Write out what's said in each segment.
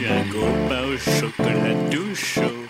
suis un copain au chocolat tout chaud.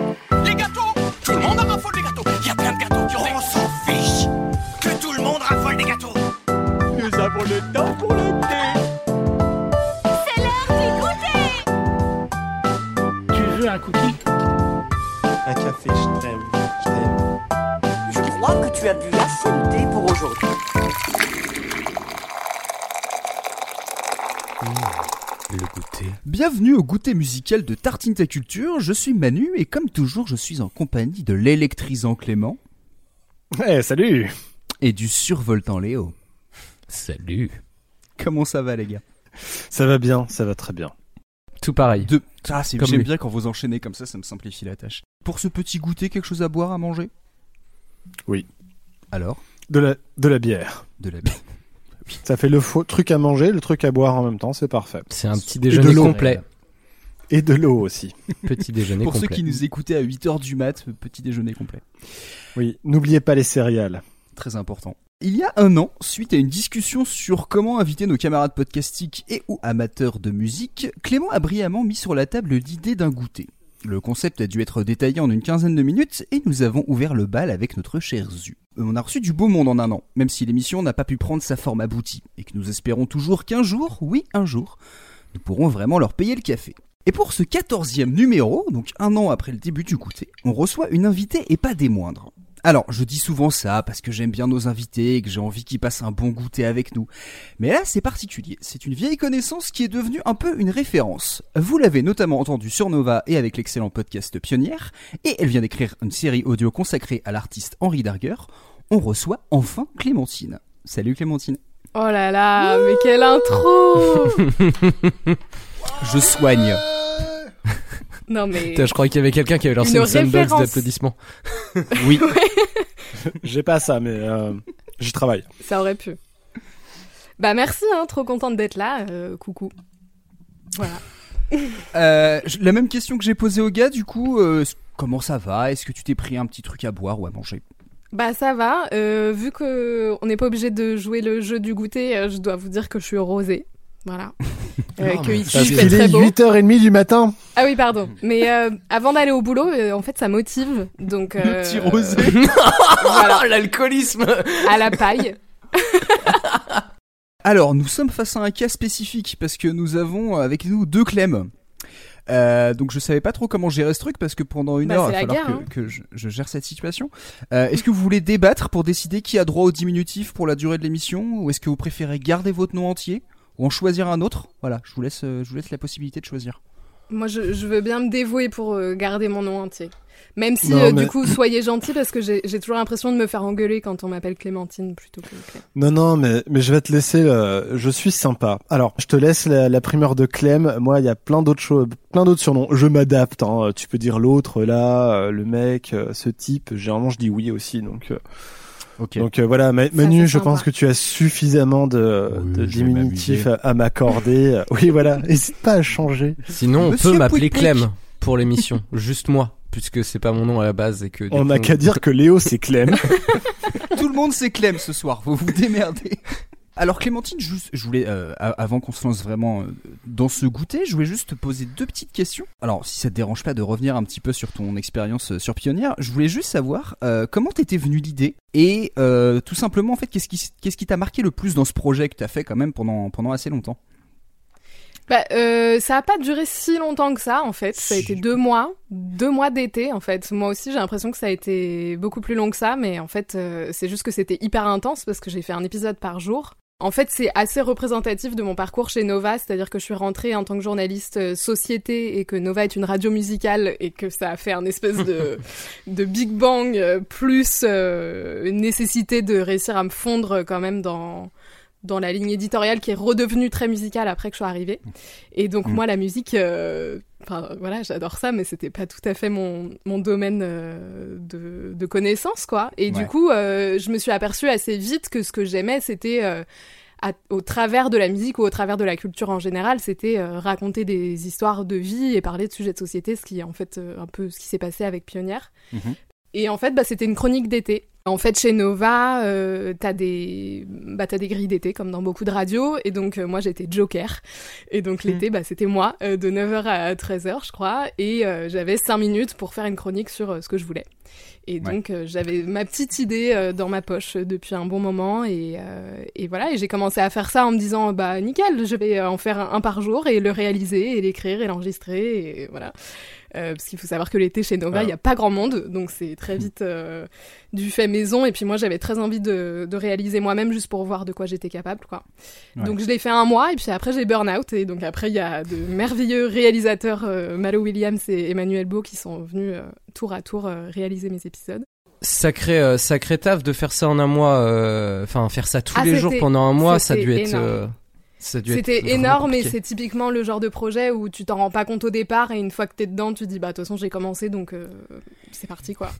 De Tartine ta culture, je suis Manu et comme toujours je suis en compagnie de l'électrisant Clément Eh, salut et du survoltant Léo. Salut. Comment ça va les gars? Ça va bien, ça va très bien. Tout pareil. de... Ah, c'est... J'aime lui. bien quand vous enchaînez comme ça, ça me simplifie la tâche. Pour ce petit goûter, quelque chose à boire, à manger? Oui. Alors? De la, de la bière. De la Ça fait le faux truc à manger, le truc à boire en même temps, c'est parfait. C'est un petit déjeuner complet. Et de l'eau aussi. Petit déjeuner Pour complet. ceux qui nous écoutaient à 8h du mat, petit déjeuner complet. Oui, n'oubliez pas les céréales. Très important. Il y a un an, suite à une discussion sur comment inviter nos camarades podcastiques et ou amateurs de musique, Clément a brillamment mis sur la table l'idée d'un goûter. Le concept a dû être détaillé en une quinzaine de minutes et nous avons ouvert le bal avec notre cher Zu. On a reçu du beau monde en un an, même si l'émission n'a pas pu prendre sa forme aboutie, et que nous espérons toujours qu'un jour, oui un jour, nous pourrons vraiment leur payer le café. Et pour ce quatorzième numéro, donc un an après le début du goûter, on reçoit une invitée et pas des moindres. Alors, je dis souvent ça parce que j'aime bien nos invités et que j'ai envie qu'ils passent un bon goûter avec nous. Mais là, c'est particulier. C'est une vieille connaissance qui est devenue un peu une référence. Vous l'avez notamment entendu sur Nova et avec l'excellent podcast Pionnière, et elle vient d'écrire une série audio consacrée à l'artiste Henri Darger. On reçoit enfin Clémentine. Salut Clémentine. Oh là là, mais quelle intro Je soigne. Non mais Putain, je croyais qu'il y avait quelqu'un qui avait lancé Une une, sandbox d'applaudissements. Oui. J'ai pas ça, mais euh, j'y travaille. ça aurait pu. Bah merci, hein, trop contente d'être là. euh, coucou. Voilà. Euh, la même question que j'ai posée au gars, du coup, euh, comment ça va? Est-ce que tu t'es pris un petit truc à boire ou à manger? Bah ça va. euh, vu que on n'est pas obligé de jouer le jeu du goûter, euh, je dois vous dire que je suis rosée. Voilà. Euh, Non, que mais ici ça, il c'est- fait Il très est beau. 8h30 du matin. Ah oui pardon. Mais euh, avant d'aller au boulot, euh, en fait ça motive. Donc Le euh, petit rosé. voilà, l'alcoolisme à la paille. Alors, nous sommes face à un cas spécifique parce que nous avons avec nous deux Clem. Euh, donc je savais pas trop comment gérer ce truc parce que pendant une Bah, heure il va falloir guerre, que, que je, je gère cette situation. Euh, est-ce que vous voulez débattre pour décider qui a droit au diminutif pour la durée de l'émission ou est-ce que vous préférez garder votre nom entier? Ou en choisir un autre Voilà, je vous laisse, euh, je vous laisse la possibilité de choisir. Moi je, je veux bien me dévouer pour euh, garder mon nom entier. Même si Non, euh, mais- du coup soyez gentils parce que j'ai toujours l'impression de me faire engueuler quand on m'appelle Clémentine plutôt que. Non, non, mais, mais je vais te laisser. le- Je suis sympa. Alors, je te laisse la, la primeur de Clem. Moi, il y a plein d'autres choses, plein d'autres surnoms. Je m'adapte. Hein. Tu peux dire l'autre, là, euh, le mec, euh, ce type. Généralement, je dis oui aussi. Donc, euh, Ok. donc euh, voilà. Ma- Manu, je sympa. pense que tu as suffisamment de, Oui, diminutifs à, à m'accorder. Oui, voilà. N'hésite pas à changer. Sinon, on Monsieur peut m'appeler. Clem pour l'émission. Juste moi. Puisque c'est pas mon nom à la base et que. On n'a qu'à dire que Léo, c'est Clem. Tout le monde c'est Clem ce soir, vous vous démerdez. Alors Clémentine, je voulais, euh, avant qu'on se lance vraiment euh, dans ce goûter, je voulais juste te poser deux petites questions. Alors si ça te dérange pas de revenir un petit peu sur ton expérience euh, sur Pionnière, je voulais juste savoir euh, comment t'étais venu l'idée et euh, tout simplement en fait qu'est-ce qui qu'est-ce qui t'a marqué le plus dans ce projet que t'as fait quand même pendant pendant assez longtemps? Bah, euh, ça a pas duré si longtemps que ça, en fait. Ça a été deux mois, deux mois d'été, en fait. Moi aussi, j'ai l'impression que ça a été beaucoup plus long que ça, mais en fait, euh, c'est juste que c'était hyper intense parce que j'ai fait un épisode par jour. En fait, c'est assez représentatif de mon parcours chez Nova, c'est-à-dire que je suis rentrée en tant que journaliste euh, société et que Nova est une radio musicale et que ça a fait un espèce de, de Big Bang euh, plus euh, une nécessité de réussir à me fondre quand même dans dans la ligne éditoriale qui est redevenue très musicale après que je sois arrivée. Et donc Mm. moi la musique, euh, enfin voilà, j'adore ça, mais c'était pas tout à fait mon, mon domaine euh, de, de connaissance quoi. Et Ouais. du coup, euh, je me suis aperçue assez vite que ce que j'aimais, c'était euh, à- au travers de la musique ou au travers de la culture en général, c'était euh, raconter des histoires de vie et parler de sujets de société, ce qui est en fait euh, un peu ce qui s'est passé avec Pionnière. Mhm. Et en fait, bah, c'était une chronique d'été. En fait, chez Nova, euh, t'as des, bah, t'as des grilles d'été comme dans beaucoup de radios, et donc euh, moi j'étais Joker, et donc l'été, bah, c'était moi euh, de 9h à 13h, je crois, et euh, j'avais 5 minutes pour faire une chronique sur euh, ce que je voulais. Et donc j'avais ma petite idée euh, dans ma poche depuis un bon moment, et, euh, et voilà, et j'ai commencé à faire ça en me disant bah nickel, je vais en faire un, un par jour et le réaliser, et l'écrire et l'enregistrer, et voilà. Euh, parce qu'il faut savoir que l'été chez Nova, il Alors. n'y a pas grand monde, donc c'est très vite euh, du fait maison. Et puis moi, j'avais très envie de, de réaliser moi-même juste pour voir de quoi j'étais capable, quoi. Ouais. Donc je l'ai fait un mois, et puis après j'ai burn out. Et donc après, il y a de merveilleux réalisateurs, euh, Malo Williams et Emmanuel Beau, qui sont venus euh, tour à tour euh, réaliser mes épisodes. Sacré, euh, sacré taf de faire ça en un mois, euh, enfin faire ça tous Ah, les jours pendant un mois, ça a dû être. C'était énorme et c'est typiquement le genre de projet où tu t'en rends pas compte au départ et une fois que t'es dedans, tu dis bah de toute façon j'ai commencé donc euh, c'est parti quoi.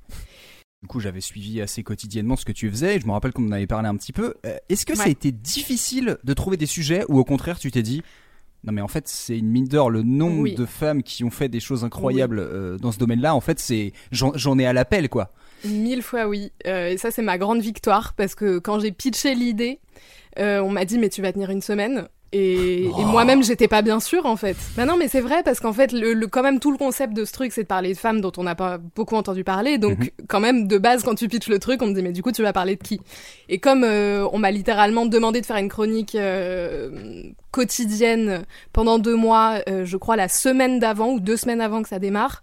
Du coup, j'avais suivi assez quotidiennement ce que tu faisais. et Je me rappelle qu'on en avait parlé un petit peu. Euh, Est-ce que ça a été difficile de trouver des sujets ou au contraire, tu t'es dit non mais en fait c'est une mine d'or le nombre Oui. de femmes qui ont fait des choses incroyables euh, dans ce domaine-là en fait c'est j'en ai à l'appel quoi Mille fois oui. Euh, et ça, c'est ma grande victoire parce que quand j'ai pitché l'idée, on m'a dit mais tu vas tenir une semaine. Et, et moi-même, j'étais pas bien sûre en fait. Bah non, mais c'est vrai parce qu'en fait, le, le- quand même tout le concept de ce truc, c'est de parler de femmes dont on n'a pas beaucoup entendu parler. Donc, Mhm. quand même, de base, quand tu pitches le truc, on me dit mais du coup, tu vas parler de qui? Et comme euh, on m'a littéralement demandé de faire une chronique euh, quotidienne pendant deux mois, euh, je crois la semaine d'avant ou deux semaines avant que ça démarre.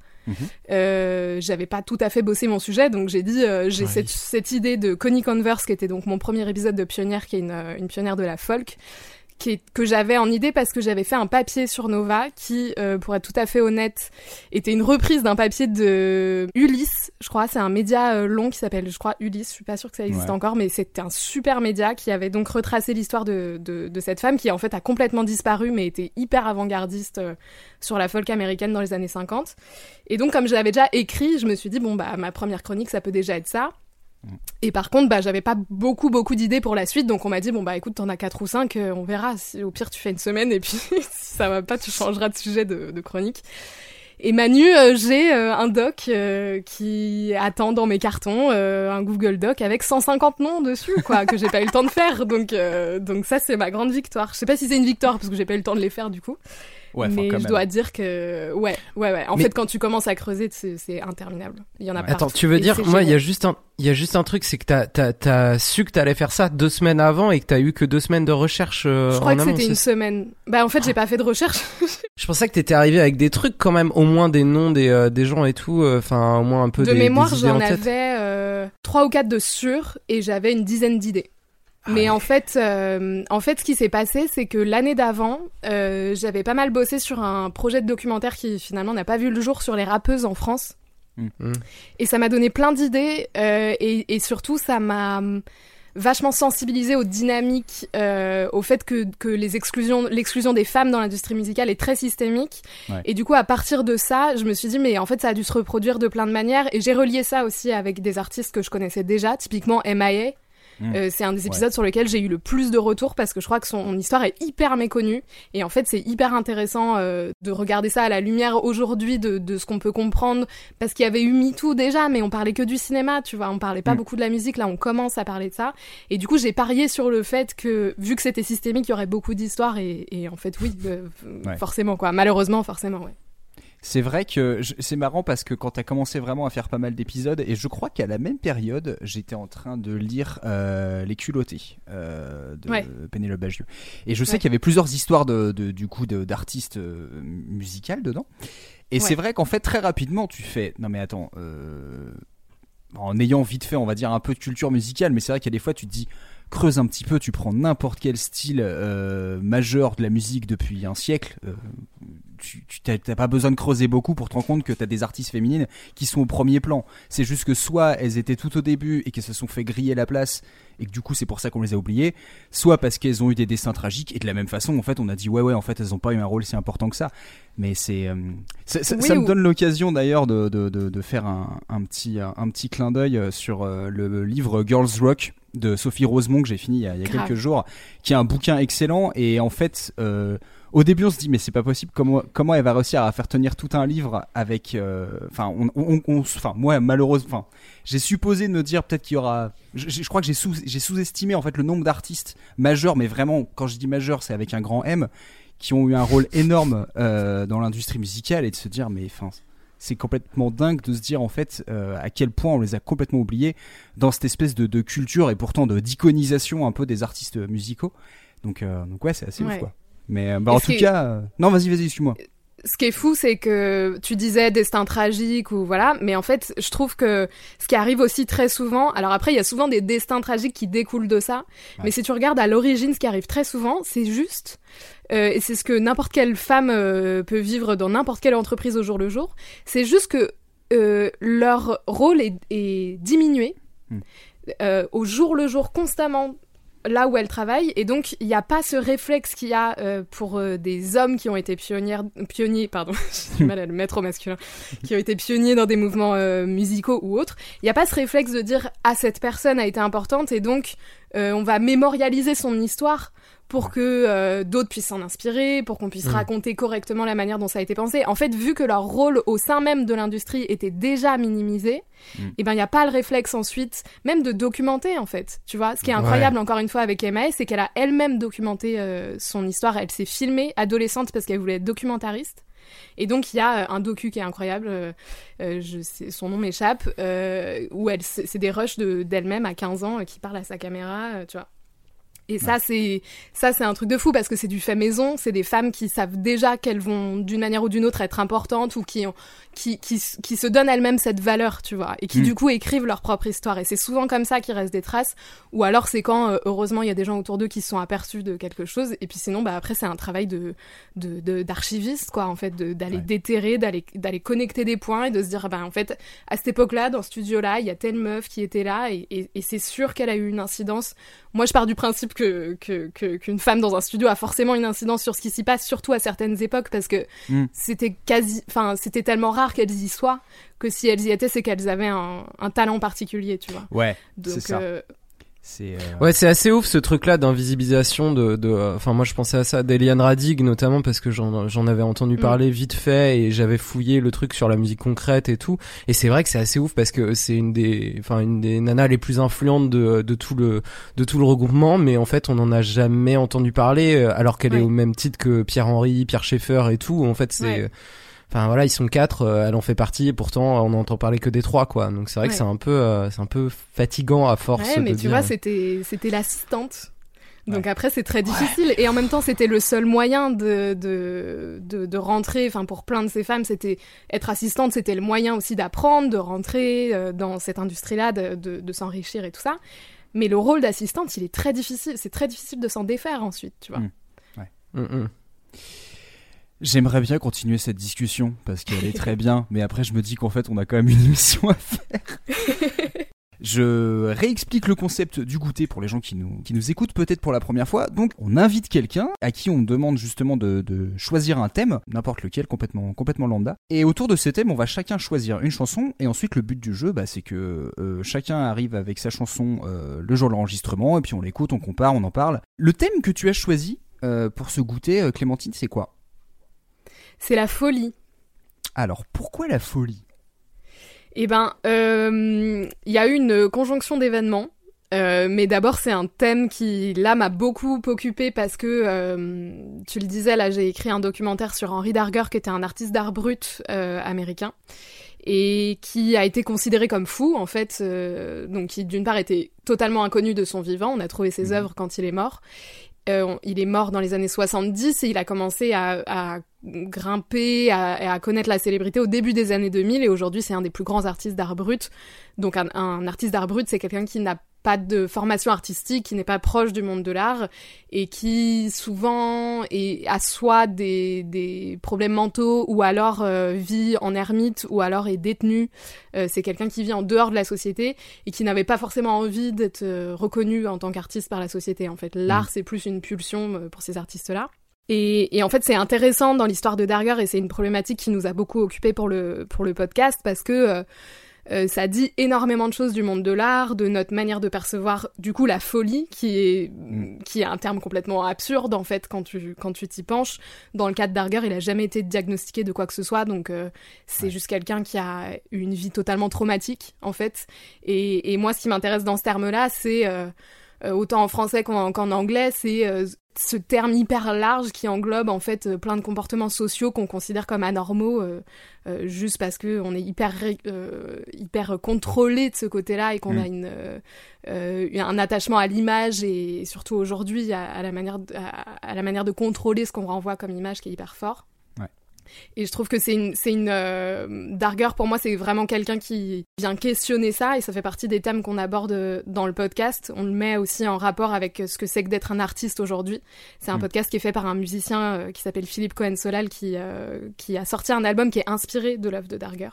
Euh, j'avais pas tout à fait bossé mon sujet, donc j'ai dit euh, j'ai Oui. cette, cette idée de Connie Converse qui était donc mon premier épisode de pionnière, qui est une, euh, une pionnière de la folk, qui est, que j'avais en idée parce que j'avais fait un papier sur Nova qui, euh, pour être tout à fait honnête, était une reprise d'un papier de Ulysse, je crois, c'est un média euh, long qui s'appelle, je crois, Ulysse, je suis pas sûre que ça existe Ouais. encore, mais c'était un super média qui avait donc retracé l'histoire de, de, de cette femme qui en fait a complètement disparu mais était hyper avant-gardiste euh, sur la folk américaine dans les années 50. Et donc, comme je l'avais déjà écrit, je me suis dit, bon, bah, ma première chronique, ça peut déjà être ça. Et par contre, bah, j'avais pas beaucoup, beaucoup d'idées pour la suite, donc on m'a dit, bon, bah, écoute, t'en as quatre ou cinq, euh, on verra. Au pire, tu fais une semaine, et puis si ça va pas, tu changeras de sujet de, chronique. Et Manu, euh, j'ai euh, un doc euh, qui attend dans mes cartons, un Google Doc avec 150 noms dessus, quoi, que j'ai pas eu le temps de faire. Donc, donc ça, c'est ma grande victoire. Je sais pas si c'est une victoire parce que j'ai pas eu le temps de les faire du coup. Ouais mais je dois dire que ouais, ouais, ouais. En Mais- fait, quand tu commences à creuser, c'est interminable. Il y en a Ouais. Attends, tu veux dire, moi, il y a juste un, il y a juste un truc, c'est que t'as, t'as, t'as su que t'allais faire ça deux semaines avant et que t'as eu que deux semaines de recherche euh, Je crois en que c'était une semaine. Bah en fait, j'ai pas fait de recherche. Je pensais que t'étais arrivé avec des trucs quand même, au moins des noms des, euh, des gens et tout, euh, enfin, au moins un peu de des, mémoire, j'en avais trois ou quatre de sûrs et j'avais une dizaine d'idées. Ah Mais en fait, euh, en fait, ce qui s'est passé, c'est que l'année d'avant, euh, j'avais pas mal bossé sur un projet de documentaire qui finalement n'a pas vu le jour sur les rappeuses en France. Mm. Et ça m'a donné plein d'idées euh, et, et surtout ça m'a vachement sensibilisé aux dynamiques, euh, au fait que, que les exclusions, l'exclusion des femmes dans l'industrie musicale est très systémique. Ouais. Et du coup, à partir de ça, je me suis dit, mais en fait, ça a dû se reproduire de plein de manières. Et j'ai relié ça aussi avec des artistes que je connaissais déjà, typiquement MIA. Mm. Euh, c'est un des épisodes sur lesquels j'ai eu le plus de retours parce que je crois que son histoire est hyper méconnue et en fait c'est hyper intéressant euh, de regarder ça à la lumière aujourd'hui de, de ce qu'on peut comprendre parce qu'il y avait eu MeToo déjà mais on parlait que du cinéma tu vois on parlait pas Mm. beaucoup de la musique là on commence à parler de ça et du coup j'ai parié sur le fait que vu que c'était systémique il y aurait beaucoup d'histoires et, et en fait oui euh, Ouais. forcément quoi malheureusement forcément ouais. C'est vrai que c'est marrant parce que quand t'as commencé vraiment à faire pas mal d'épisodes, et je crois qu'à la même période, j'étais en train de lire euh, Les culottés euh, de Ouais. Pénélope Bagieux. Et je sais Ouais. qu'il y avait plusieurs histoires de, de- du coup d'artistes euh, musicales dedans. Et c'est vrai qu'en fait, très rapidement, tu fais Non, mais attends, euh, en ayant vite fait, on va dire, un peu de culture musicale, mais c'est vrai qu'il y a des fois, tu te dis creuse un petit peu, tu prends n'importe quel style euh, majeur de la musique depuis un siècle. euh, tu t'as pas besoin de creuser beaucoup pour te rendre compte que t'as des artistes féminines qui sont au premier plan. C'est juste que soit elles étaient tout au début et qu'elles se sont fait griller la place et que du coup c'est pour ça qu'on les a oubliées, soit parce qu'elles ont eu des destins tragiques et de la même façon en fait on a dit ouais ouais en fait elles ont pas eu un rôle si important que ça. Mais c'est euh, ça, me donne l'occasion d'ailleurs de, de, de, de faire un, un petit un petit clin d'œil euh, sur euh, le livre Girls Rock de Sophie Rosemont que j'ai fini il y a, il y a Grave. quelques jours, qui est un bouquin excellent et en fait euh, au début on se dit mais c'est pas possible. Comment comment elle va réussir à faire tenir tout un livre avec euh, enfin on, on, on- enfin moi malheureusement j'ai supposé me dire peut-être qu'il y aura je, je crois que j'ai sous sous-estimé en fait le nombre d'artistes majeurs mais vraiment quand je dis majeur c'est avec un grand M qui ont eu un rôle énorme euh, dans l'industrie musicale et de se dire mais enfin c'est complètement dingue de se dire en fait euh, à quel point on les a complètement oubliés dans cette espèce de, de culture et pourtant de d'iconisation un peu des artistes musicaux. Donc euh, donc ouais c'est assez ouf Ouais. quoi mais euh, bah, en tout cas euh, non vas-y vas-y excuse-moi ce qui est fou, c'est que tu disais destin tragique ou voilà, mais en fait, je trouve que ce qui arrive aussi très souvent, alors après, il y a souvent des destins tragiques qui découlent de ça, mais si tu regardes à l'origine, ce qui arrive très souvent, c'est juste, euh, et c'est ce que n'importe quelle femme euh, peut vivre dans n'importe quelle entreprise au jour le jour, c'est juste que euh, leur rôle est, est diminué Hmm. euh, au jour le jour constamment là où elles travaillent et donc il n'y a pas ce réflexe qu'il y a euh, pour euh, des hommes qui ont été pionnières, pionniers, pardon, j'ai du mal à le mettre au masculin, qui ont été pionniers dans des mouvements euh, musicaux ou autres. Il n'y a pas ce réflexe de dire ah cette personne a été importante et donc euh, on va mémorialiser son histoire pour que euh, d'autres puissent s'en inspirer, pour qu'on puisse Mm. raconter correctement la manière dont ça a été pensé. En fait, vu que leur rôle au sein même de l'industrie était déjà minimisé, Mm. et ben il n'y a pas le réflexe ensuite, même de documenter en fait. Tu vois, ce qui est Ouais. incroyable encore une fois avec Emma, c'est qu'elle a elle-même documenté euh, son histoire. Elle s'est filmée adolescente parce qu'elle voulait être documentariste. Et donc il y a euh, un docu qui est incroyable, euh, euh, je sais, son nom m'échappe, euh, où elle, c'est des rushs de- d'elle-même à 15 ans euh, qui parle à sa caméra, tu vois. Et ça, c'est ça, c'est un truc de fou parce que c'est du fait maison. C'est des femmes qui savent déjà qu'elles vont d'une manière ou d'une autre être importantes ou qui ont, qui, qui, qui se donnent elles-mêmes cette valeur, tu vois, et qui Mm. du coup écrivent leur propre histoire. Et c'est souvent comme ça qu'il reste des traces. Ou alors c'est quand euh, heureusement il y a des gens autour d'eux qui se sont aperçus de quelque chose. Et puis sinon, bah après c'est un travail de de de- d'archiviste quoi, en fait, d'aller Ouais. déterrer, d'aller d'aller connecter des points et de se dire ah ben en fait à cette époque-là, dans ce studio-là, il y a telle meuf qui était là et, et, et c'est sûr qu'elle a eu une incidence. Moi, je pars du principe que que- que- qu'une femme dans un studio a forcément une incidence sur ce qui s'y passe, surtout à certaines époques, parce que Mm. c'était quasi, enfin, c'était tellement rare qu'elles y soient que si elles y étaient, c'est qu'elles avaient un, un talent particulier, tu vois. ouais Donc, C'est ça. euh, euh, Ouais, c'est assez ouf ce truc-là d'invisibilisation de, de, euh, enfin moi je pensais à ça d'Eliane Radig notamment parce que j'en, j'en avais entendu Mm. parler vite fait et j'avais fouillé le truc sur la musique concrète et tout. Et c'est vrai que c'est assez ouf parce que c'est une des, enfin une des nanas les plus influentes de, de tout le, de tout le regroupement, mais en fait on n'en a jamais entendu parler euh, alors qu'elle est au même titre que Pierre Henry, Pierre Schaeffer et tout. En fait c'est Ouais. Enfin voilà, ils sont quatre, euh, elle en fait partie, et pourtant on n'entend parler que des trois quoi. Donc c'est vrai que Ouais. c'est un peu, euh, c'est un peu fatigant à force ouais, mais de tu dire. vois, c'était, c'était l'assistante. Donc après, c'est très difficile. Et en même temps, c'était le seul moyen de, de, de, de rentrer. Enfin, pour plein de ces femmes, c'était être assistante, c'était le moyen aussi d'apprendre, de rentrer euh, dans cette industrie-là, de, de, de s'enrichir et tout ça. Mais le rôle d'assistante, il est très difficile. C'est très difficile de s'en défaire ensuite, tu vois. Mm. Mm, mm. J'aimerais bien continuer cette discussion parce qu'elle est très bien, mais après je me dis qu'en fait on a quand même une émission à faire. Je réexplique le concept du goûter pour les gens qui nous, qui nous écoutent peut-être pour la première fois. Donc on invite quelqu'un à qui on demande justement de, de choisir un thème, n'importe lequel, complètement, complètement lambda. Et autour de ce thème, on va chacun choisir une chanson. Et ensuite le but du jeu, bah, c'est que euh, chacun arrive avec sa chanson euh, le jour de l'enregistrement, et puis on l'écoute, on compare, on en parle. Le thème que tu as choisi euh, pour ce goûter, Clémentine, c'est quoi? C'est la folie. Alors, pourquoi la folie? Eh ben, euh, il y a eu une conjonction d'événements. Euh, mais d'abord, c'est un thème qui, là, m'a beaucoup occupé parce que, euh, tu le disais, là, j'ai écrit un documentaire sur Henry Darger, qui était un artiste d'art brut euh, américain, et qui a été considéré comme fou, en fait, euh, donc qui, d'une part, était totalement inconnu de son vivant. On a trouvé ses Mhm. œuvres quand il est mort. Euh, il est mort dans les années 70 et il a commencé à, à grimper, à, à connaître la célébrité au début des années 2000 et aujourd'hui c'est un des plus grands artistes d'art brut. Donc un, un artiste d'art brut c'est quelqu'un qui n'a pas de formation artistique, qui n'est pas proche du monde de l'art et qui souvent est, a soit des, des problèmes mentaux ou alors euh, vit en ermite ou alors est détenu. Euh, c'est quelqu'un qui vit en dehors de la société et qui n'avait pas forcément envie d'être euh, reconnu en tant qu'artiste par la société. En fait, l'art c'est plus une pulsion euh, pour ces artistes-là. Et, et en fait, c'est intéressant dans l'histoire de Darger et c'est une problématique qui nous a beaucoup occupé pour le pour le podcast parce que euh, euh, ça dit énormément de choses du monde de l'art, de notre manière de percevoir du coup la folie, qui est Mm. qui est un terme complètement absurde en fait quand tu quand tu t'y penches. Dans le cas de Darger, il a jamais été diagnostiqué de quoi que ce soit, donc euh, c'est Ouais. juste quelqu'un qui a une vie totalement traumatique en fait. Et, et moi, ce qui m'intéresse dans ce terme-là, c'est euh, euh, autant en français qu'en qu'en anglais, c'est euh, ce terme hyper large qui englobe en fait euh, plein de comportements sociaux qu'on considère comme anormaux euh, euh, juste parce que on est hyper euh, hyper contrôlé de ce côté-là et qu'on Mm. a une un attachement à l'image et surtout aujourd'hui à, à la manière de, à, à la manière de contrôler ce qu'on renvoie comme image qui est hyper fort. Et je trouve que c'est une, c'est une euh, Darger pour moi, c'est vraiment quelqu'un qui vient questionner ça et ça fait partie des thèmes qu'on aborde euh, dans le podcast. On le met aussi en rapport avec ce que c'est que d'être un artiste aujourd'hui. C'est un Mm. podcast qui est fait par un musicien euh, qui s'appelle Philippe Cohen-Solal qui, euh, qui a sorti un album qui est inspiré de l'œuvre de Darger.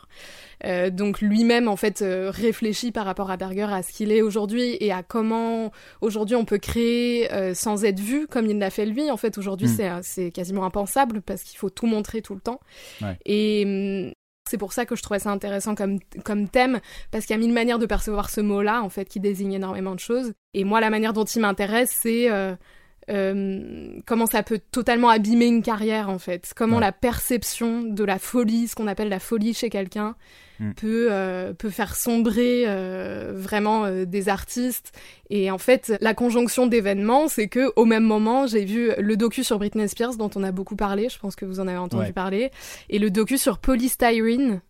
Euh, donc lui-même en fait euh, réfléchit par rapport à Darger à ce qu'il est aujourd'hui et à comment aujourd'hui on peut créer euh, sans être vu comme il l'a fait lui. En fait aujourd'hui Mm. c'est euh, c'est quasiment impensable parce qu'il faut tout montrer tout le temps. Ouais. Et hum, c'est pour ça que je trouvais ça intéressant comme, comme thème, parce qu'il y a mille manières de percevoir ce mot-là, en fait, qui désigne énormément de choses. Et moi, la manière dont il m'intéresse, c'est euh, comment ça peut totalement abîmer une carrière, en fait. Comment Ouais. la perception de la folie, ce qu'on appelle la folie chez quelqu'un, Mm. peut, euh, peut faire sombrer euh, vraiment euh, des artistes. Et en fait, la conjonction d'événements, c'est que au même moment, j'ai vu le docu sur Britney Spears, dont on a beaucoup parlé, je pense que vous en avez entendu Ouais. parler, et le docu sur Polystyrene,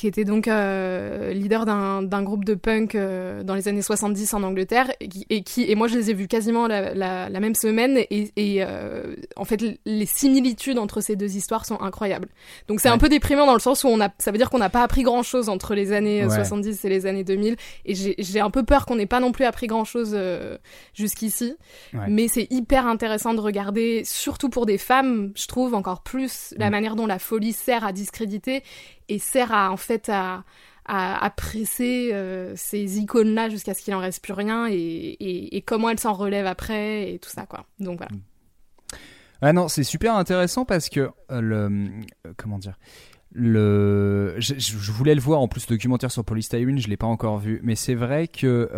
qui était donc euh, leader d'un d'un groupe de punk euh, dans les années 70 en Angleterre, et qui, et, qui- et moi je les ai vus quasiment la, la, la même semaine, et, et euh, en fait les similitudes entre ces deux histoires sont incroyables. Donc c'est Ouais. un peu déprimant dans le sens où on a, ça veut dire qu'on n'a pas appris grand chose entre les années euh, Ouais. 70 et les années 2000, et j'ai j'ai un peu peur qu'on n'ait pas non plus appris grand chose jusqu'ici. Ouais. Mais c'est hyper intéressant de regarder, surtout pour des femmes, je trouve encore plus la Mm. manière dont la folie sert à discréditer et sert à en fait à presser euh, ces icônes-là jusqu'à ce qu'il en reste plus rien et, comment elles s'en relèvent après et tout ça quoi. Donc voilà. Ah non, c'est super intéressant parce que euh, le euh, comment dire le je, voulais le voir en plus le documentaire sur Polystyrene, je l'ai pas encore vu, mais c'est vrai que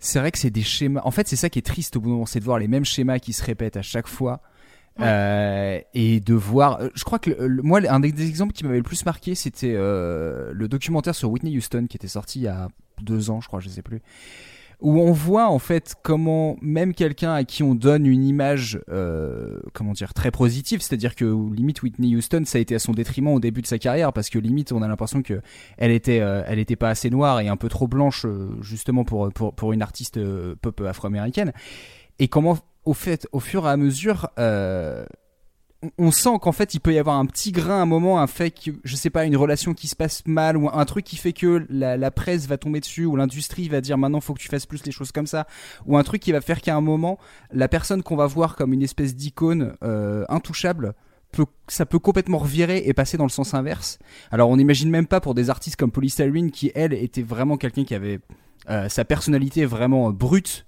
c'est vrai que c'est des schémas. En fait, c'est ça qui est triste au bout d'un moment, c'est de voir les mêmes schémas qui se répètent à chaque fois. Euh, et de voir, euh, je crois que moi, un des, exemples qui m'avait le plus marqué, c'était euh, le documentaire sur Whitney Houston qui était sorti il y a deux ans, je crois, je sais plus, où on voit en fait comment même quelqu'un à qui on donne une image, comment dire, très positive, c'est-à-dire que limite Whitney Houston, ça a été à son détriment au début de sa carrière parce que limite on a l'impression que elle était, elle était pas assez noire et un peu trop blanche justement pour pour pour une artiste pop afro-américaine. Et comment au fait, au fur et à mesure, euh, on- sent qu'en fait il peut y avoir un petit grain, un moment, un fait que je sais pas, une relation qui se passe mal ou un truc qui fait que la, presse va tomber dessus ou l'industrie va dire maintenant faut que tu fasses plus les choses comme ça ou un truc qui va faire qu'à un moment la personne qu'on va voir comme une espèce d'icône euh, intouchable peut, ça peut complètement revirer et passer dans le sens inverse. Alors on n'imagine même pas pour des artistes comme Polystyrene qui elle était vraiment quelqu'un qui avait euh, sa personnalité vraiment brute.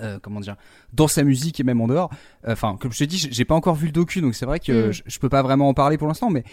Euh, comment dire dans sa musique et même en dehors enfin comme je te dis j'ai- pas encore vu le docu donc c'est vrai que Mm. je, je peux pas vraiment en parler pour l'instant mais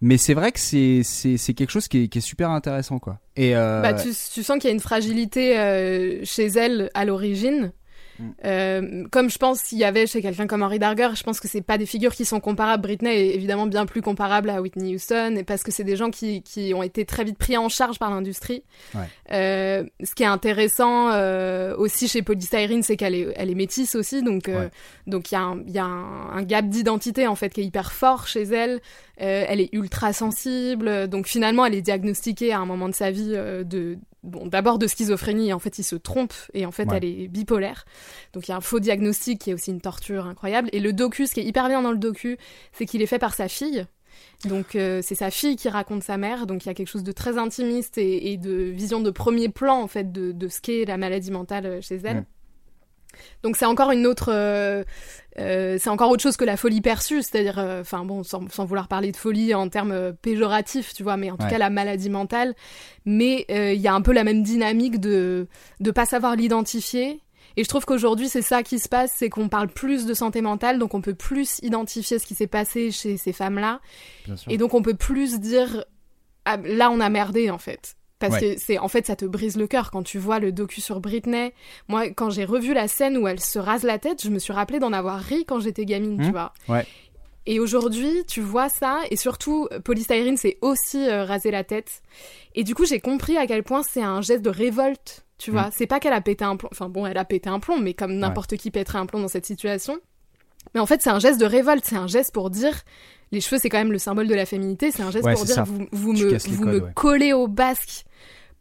mais c'est vrai que c'est c'est c'est quelque chose qui est, qui est super intéressant quoi et euh, Bah, tu, tu sens qu'il y a une fragilité euh, chez elle à l'origine. Mm. Euh, comme je pense qu'il y avait chez quelqu'un comme Henry Darger, je pense que c'est pas des figures qui sont comparables. Britney est évidemment bien plus comparable à Whitney Houston, et parce que c'est des gens qui, qui ont été très vite pris en charge par l'industrie. Ouais. Euh, ce qui est intéressant euh, aussi chez Polystyrene, c'est qu'elle est, elle est métisse aussi, donc euh, Ouais. donc il y a un, il y a un, un gap d'identité en fait qui est hyper fort chez elle. Euh, elle est ultra sensible, donc finalement elle est diagnostiquée à un moment de sa vie euh, de bon d'abord de schizophrénie. En fait, il se trompe et en fait Ouais. elle est bipolaire. Donc il y a un faux diagnostic qui est aussi une torture incroyable. Et le docu, ce qui est hyper bien dans le docu, c'est qu'il est fait par sa fille. Donc euh, c'est sa fille qui raconte sa mère, donc il y a quelque chose de très intimiste et, et de vision de premier plan en fait de, de ce qu'est la maladie mentale euh, chez elle. Donc c'est encore une autre, euh, euh, c'est encore autre chose que la folie perçue, c'est-à-dire, euh, enfin bon, sans, sans vouloir parler de folie en termes péjoratifs, tu vois, mais en tout Ouais. cas la maladie mentale. Mais il y a un peu la même dynamique de de pas savoir l'identifier. Et je trouve qu'aujourd'hui c'est ça qui se passe, c'est qu'on parle plus de santé mentale, donc on peut plus identifier ce qui s'est passé chez ces femmes-là. Et donc on peut plus dire ah, là on a merdé en fait. Parce Ouais. que c'est en fait ça te brise le cœur quand tu vois le docu sur Britney. Moi quand j'ai revu la scène où elle se rase la tête, je me suis rappelé d'en avoir ri quand j'étais gamine, tu Mhm. vois. Ouais. Et aujourd'hui, tu vois ça, et surtout, Polystyrene s'est aussi euh, rasé la tête. Et du coup, j'ai compris à quel point c'est un geste de révolte, tu vois. Mm. C'est pas qu'elle a pété un plomb, enfin bon, elle a pété un plomb, mais comme n'importe qui pèterait un plomb dans cette situation. Mais en fait, c'est un geste de révolte, c'est un geste pour dire, les cheveux, c'est quand même le symbole de la féminité, c'est un geste Ouais, pour c'est dire, ça. vous, me, casses les vous codes, me ouais. collez au basque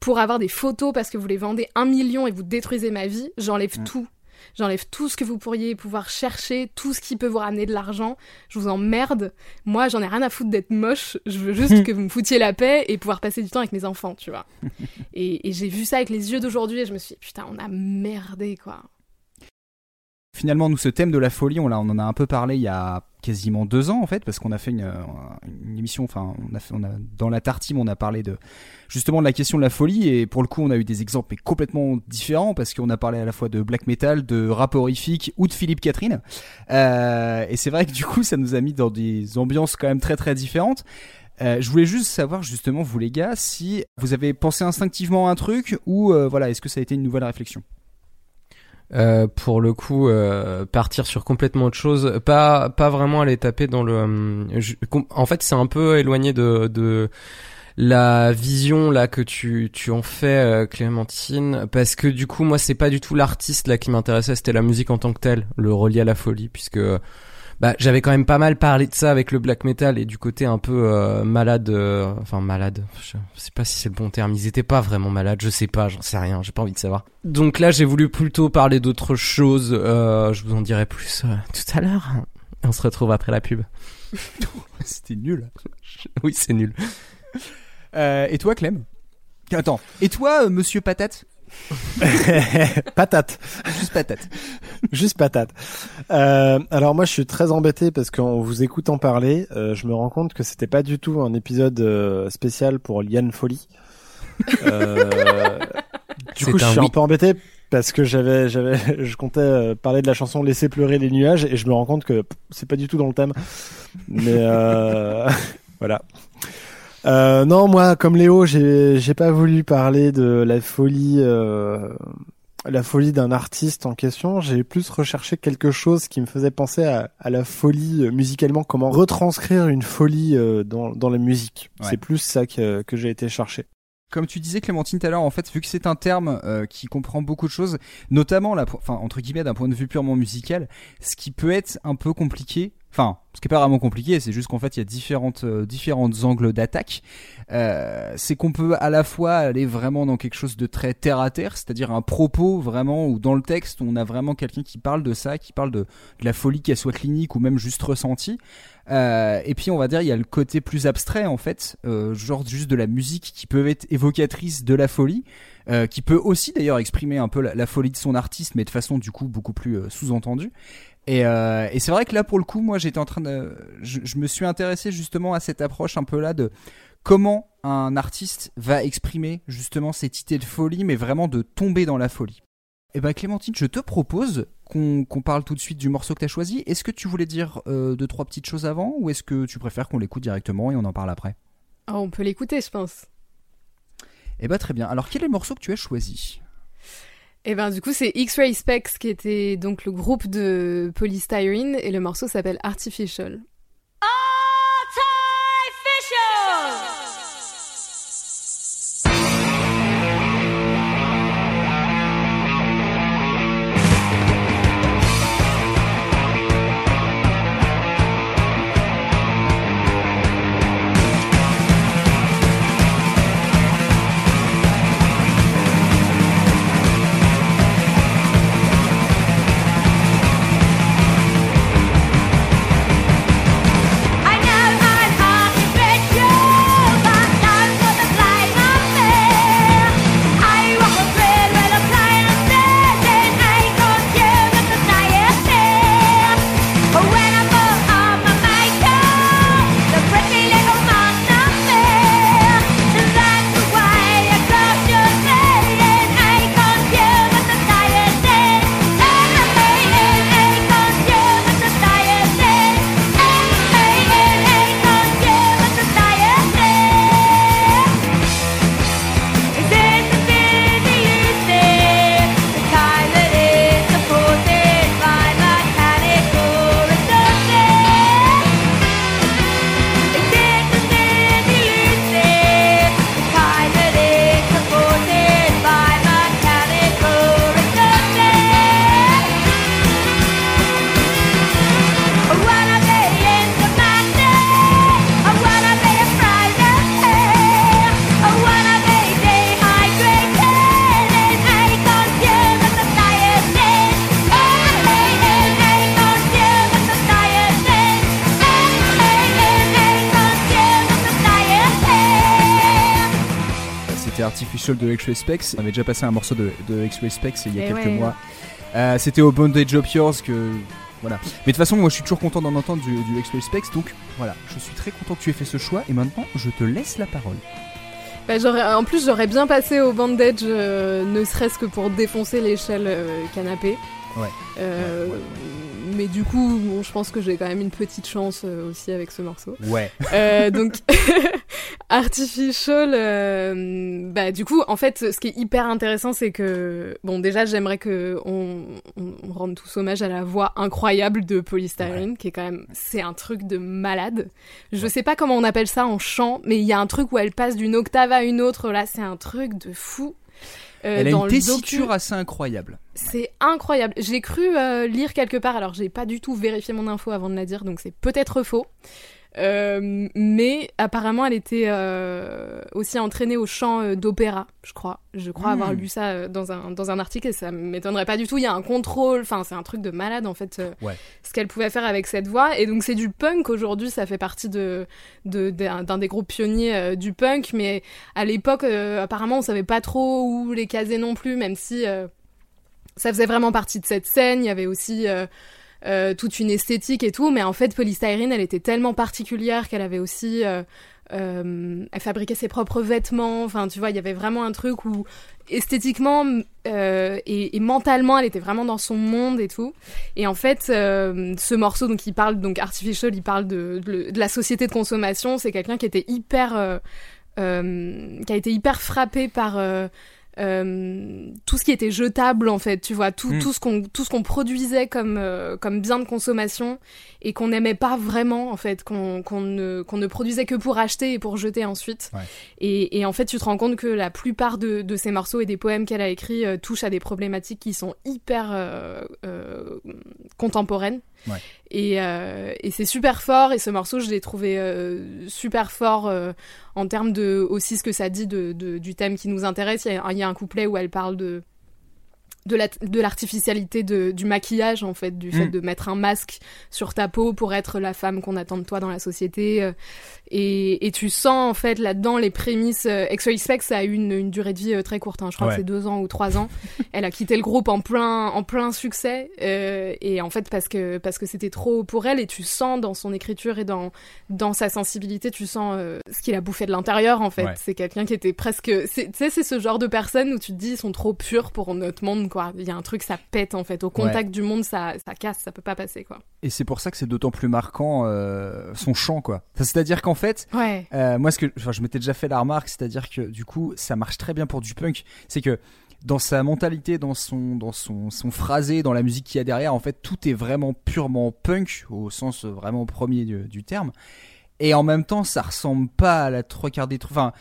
pour avoir des photos parce que vous les vendez un million et vous détruisez ma vie, j'enlève Mm. tout. J'enlève tout ce que vous pourriez pouvoir chercher, tout ce qui peut vous ramener de l'argent. Je vous emmerde. Moi, j'en ai rien à foutre d'être moche. Je veux juste que vous me foutiez la paix et pouvoir passer du temps avec mes enfants, tu vois. et et j'ai vu ça avec les yeux d'aujourd'hui et je me suis dit, putain, on a merdé, quoi. Finalement, nous, ce thème de la folie, on, on en a un peu parlé il y a quasiment deux ans, en fait, parce qu'on a fait une, euh, émission, enfin, on a fait, on a, dans la tartime, on a parlé de, justement, de la question de la folie, et pour le coup, on a eu des exemples mais complètement différents, parce qu'on a parlé à la fois de black metal, de rap horrifique, ou de Philippe Catherine. Euh, et c'est vrai que du coup, ça nous a mis dans des ambiances quand même très très différentes. Euh, je voulais juste savoir justement vous les gars si vous avez pensé instinctivement à un truc ou euh, voilà est-ce que ça a été une nouvelle réflexion? Euh, pour le coup, euh, partir sur complètement autre chose, pas pas vraiment aller taper dans le. euh, en fait, c'est un peu éloigné de de la vision là que tu tu en fais, Clémentine, parce que du coup, moi, c'est pas du tout l'artiste là qui m'intéressait, c'était la musique en tant que telle, le relié à la folie, puisque bah j'avais quand même pas mal parlé de ça avec le black metal et du côté un peu euh, malade, euh, enfin malade, je sais pas si c'est le bon terme, ils étaient pas vraiment malades, je sais pas, j'en sais rien, j'ai pas envie de savoir. Donc là j'ai voulu plutôt parler d'autres choses, euh, je vous en dirai plus euh, tout à l'heure. On se retrouve après la pub. C'était nul. Oui c'est nul. Euh, et toi, Clem? Attends. Et toi, euh, Monsieur Patate? patate. Juste Patate. Juste patate. Euh, alors moi je suis très embêté parce qu'en vous écoutant parler, euh, je me rends compte que c'était pas du tout un épisode euh, spécial pour Liane Folie. Euh, du coup je suis oui. un peu embêté parce que j'avais j'avais je comptais euh, parler de la chanson Laisser pleurer les nuages et je me rends compte que c'est pas du tout dans le thème. Mais euh, voilà. Euh, non, moi, comme Léo, j'ai j'ai pas voulu parler de la folie, euh, la folie d'un artiste en question. J'ai plus recherché quelque chose qui me faisait penser à, à la folie euh, musicalement, comment retranscrire une folie euh, dans dans la musique. Ouais. C'est plus ça que que j'ai été chercher. Comme tu disais, Clémentine, tout à l'heure, en fait, vu que c'est un terme euh, qui comprend beaucoup de choses, notamment, la, enfin, entre guillemets, d'un point de vue purement musical, ce qui peut être un peu compliqué, enfin, ce qui est pas vraiment compliqué, c'est juste qu'en fait, il y a différentes, euh, différentes angles d'attaque. Euh, c'est qu'on peut à la fois aller vraiment dans quelque chose de très terre à terre, c'est-à-dire un propos vraiment où dans le texte, on a vraiment quelqu'un qui parle de ça, qui parle de, la folie, qu'elle soit clinique ou même juste ressentie. Euh, et puis on va dire il y a le côté plus abstrait en fait, genre juste de la musique qui peut être évocatrice de la folie, qui peut aussi d'ailleurs exprimer un peu la, folie de son artiste, mais de façon du coup beaucoup plus sous-entendue. Et, euh, et c'est vrai que là pour le coup, moi j'étais en train de, je, je me suis intéressé justement à cette approche un peu là de comment un artiste va exprimer justement cette idée de folie, mais vraiment de tomber dans la folie. Eh ben Clémentine, je te propose qu'on parle tout de suite du morceau que tu as choisi. Est-ce que tu voulais dire euh, deux trois petites choses avant ou est-ce que tu préfères qu'on l'écoute directement et on en parle après? Oh, on peut l'écouter, je pense. Eh ben très bien. Alors quel est le morceau que tu as choisi? Et ben du coup, c'est X-Ray Specs qui était donc le groupe de Polystyrene et le morceau s'appelle. Artificial de X-Ray Specs. On avait déjà passé un morceau de, de X-Ray Specs il y a Eh quelques ouais. mois. Euh, c'était au Bondage of Yours que. Voilà. Mais de toute façon, moi je suis toujours content d'en entendre du, du X-Ray Specs, donc voilà, je suis très content que tu aies fait ce choix et maintenant je te laisse la parole. Bah, en plus, j'aurais bien passé au bandage, euh, ne serait-ce que pour défoncer l'échelle euh, canapé. Ouais. Euh, Mais du coup, bon, je pense que j'ai quand même une petite chance euh, aussi avec ce morceau. Ouais. Euh, donc, Artificial, euh, bah du coup, en fait, ce qui est hyper intéressant, c'est que, bon, déjà, j'aimerais que on, on, on rende tous hommage à la voix incroyable de Polystyrene, qui est quand même, c'est un truc de malade. Je sais pas comment on appelle ça en chant, mais il y a un truc où elle passe d'une octave à une autre. Là, c'est un truc de fou. Euh, Elle a dans une docu- tessiture assez incroyable. c'est incroyable. J'ai cru euh, lire quelque part, alors j'ai pas du tout vérifié mon info avant de la dire, donc c'est peut-être faux. Euh, mais apparemment, elle était euh, aussi entraînée au chant euh, d'opéra, je crois. Je crois Hmm. avoir lu ça euh, dans un, dans un article et ça m'étonnerait pas du tout. Il y a un contrôle, enfin, c'est un truc de malade en fait, euh, Ouais. ce qu'elle pouvait faire avec cette voix. Et donc, c'est du punk aujourd'hui, ça fait partie de de- d'un d'un des groupes pionniers du punk, mais à l'époque, euh, apparemment, on savait pas trop où les caser non plus, même si euh, ça faisait vraiment partie de cette scène. Il y avait aussi euh, toute une esthétique et tout, mais en fait, Polystyrene, elle était tellement particulière qu'elle avait aussi, euh, euh, elle fabriquait ses propres vêtements. Enfin, tu vois, il y avait vraiment un truc où esthétiquement euh, et, et mentalement, elle était vraiment dans son monde et tout. Et en fait, euh, ce morceau, donc il parle donc artificial, il parle de, de, de la société de consommation. C'est quelqu'un qui était hyper, euh, euh, qui a été hyper frappé par euh, tout ce qui était jetable en fait tu vois tout, Mm. tout ce qu'on tout ce qu'on produisait comme euh, comme bien de consommation et qu'on n'aimait pas vraiment en fait qu'on qu'on ne qu'on ne produisait que pour acheter et pour jeter ensuite Ouais. et, et en fait tu te rends compte que la plupart de, de ces morceaux et des poèmes qu'elle a écrits euh, touchent à des problématiques qui sont hyper euh, euh, contemporaines Euh, et c'est super fort et ce morceau je l'ai trouvé euh, super fort euh, en termes de aussi ce que ça dit du thème qui nous intéresse. Il y a un couplet où elle parle de de la- de l'artificialité de, du maquillage en fait du fait Mm. de mettre un masque sur ta peau pour être la femme qu'on attend de toi dans la société euh, et, et tu sens en fait là-dedans les prémices euh, Specs ça a eu une, une durée de vie euh, très courte hein. je crois Ouais. que c'est deux ans ou trois ans elle a quitté le groupe en plein en plein succès euh, et en fait parce que parce que c'était trop pour elle et tu sens dans son écriture et dans dans sa sensibilité tu sens ce qu'il a bouffé de l'intérieur en fait Ouais. c'est quelqu'un qui était presque tu sais c'est ce genre de personne où tu te dis ils sont trop purs pour notre monde quoi il y a un truc ça pète en fait au contact du monde ça ça casse ça peut pas passer quoi Et c'est pour ça que c'est d'autant plus marquant euh, son chant, quoi. C'est-à-dire qu'en fait, ouais Euh, moi, ce que, enfin, je m'étais déjà fait la remarque, c'est-à-dire que du coup, ça marche très bien pour du punk. C'est que dans sa mentalité, dans son, dans son, son phrasé, dans la musique qu'il y a derrière, en fait, tout est vraiment purement punk au sens vraiment premier du, du terme. Et en même temps, ça ressemble pas à la trois quarts des trucs. Enfin,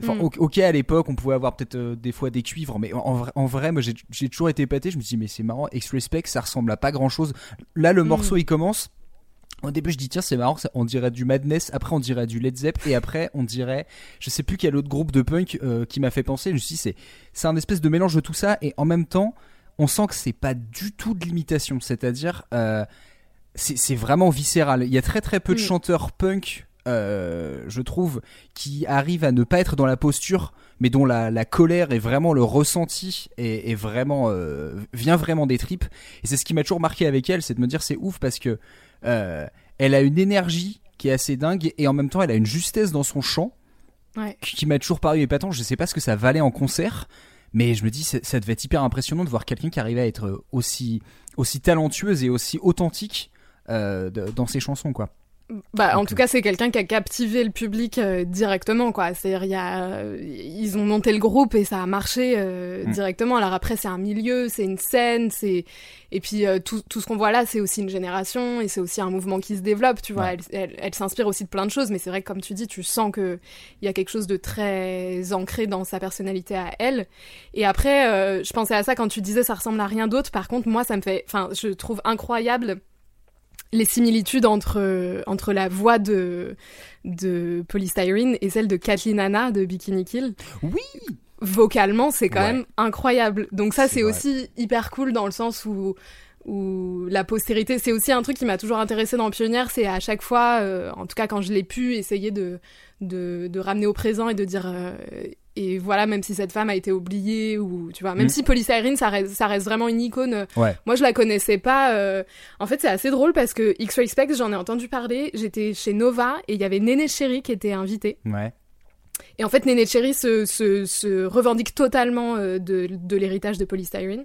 enfin, Mm. ok, à l'époque, on pouvait avoir peut-être euh, des fois des cuivres, mais en, vrai, en vrai, moi, j'ai toujours été épaté. Je me suis dit, mais c'est marrant, X-Respect, ça ressemble à pas grand-chose. Là, le Mm. morceau, il commence. Au début, je dis tiens, c'est marrant, ça- on dirait du Madness. Après, on dirait du Led Zepp, et après, on dirait, je sais plus quel autre groupe de punk euh, qui m'a fait penser. Je me suis dit, c'est, un espèce de mélange de tout ça, et en même temps, on sent que c'est pas du tout de l'imitation. C'est-à-dire, euh, c'est, c'est vraiment viscéral. Il y a très très peu de Mm. chanteurs punk. Euh, je trouve qui arrivent à ne pas être dans la posture mais dont la, la colère est vraiment le ressenti et, et vraiment euh, vient vraiment des tripes. Et c'est ce qui m'a toujours marqué avec elle c'est de me dire c'est ouf parce que euh, elle a une énergie qui est assez dingue et en même temps elle a une justesse dans son chant ouais. qui, m'a toujours paru épatant. Je sais pas ce que ça valait en concert mais je me dis ça, ça devait être hyper impressionnant de voir quelqu'un qui arrivait à être aussi aussi talentueuse et aussi authentique euh, de- dans ses chansons quoi Bah, en tout cas, c'est quelqu'un qui a captivé le public euh, directement, quoi. C'est-à-dire, y a, euh, ils ont monté le groupe et ça a marché euh, Mm. directement. Alors après, c'est un milieu, c'est une scène, c'est et puis euh, tout, tout ce qu'on voit là, c'est aussi une génération et c'est aussi un mouvement qui se développe. Tu vois, Ouais. elle, elle, elle s'inspire aussi de plein de choses, mais c'est vrai que comme tu dis, tu sens que il y a quelque chose de très ancré dans sa personnalité à elle. Et après, euh, je pensais à ça quand tu disais ça ressemble à rien d'autre. Par contre, moi, ça me fait, enfin, je trouve incroyable les similitudes entre entre la voix de de Polystyrene et celle de Kathleen Hanna de Bikini Kill. Oui. Vocalement, c'est quand Ouais. même incroyable. Donc ça, C'est aussi hyper cool dans le sens où où la postérité, c'est aussi un truc qui m'a toujours intéressé dans Pionnière, c'est à chaque fois, euh, en tout cas quand je l'ai pu, essayer de, de, de ramener au présent et de dire, euh, et voilà, même si cette femme a été oubliée ou tu vois, même Mm. si Police Irene, ça reste, ça reste vraiment une icône. euh, Ouais. Moi, je la connaissais pas. euh, En fait, c'est assez drôle parce que X-Ray Specs, j'en ai entendu parler. J'étais chez Nova et il y avait Néné Cherry qui était invité. Ouais. Et en fait, Néné Cherry se, se, se revendique totalement euh, de, de l'héritage de Polystyrene.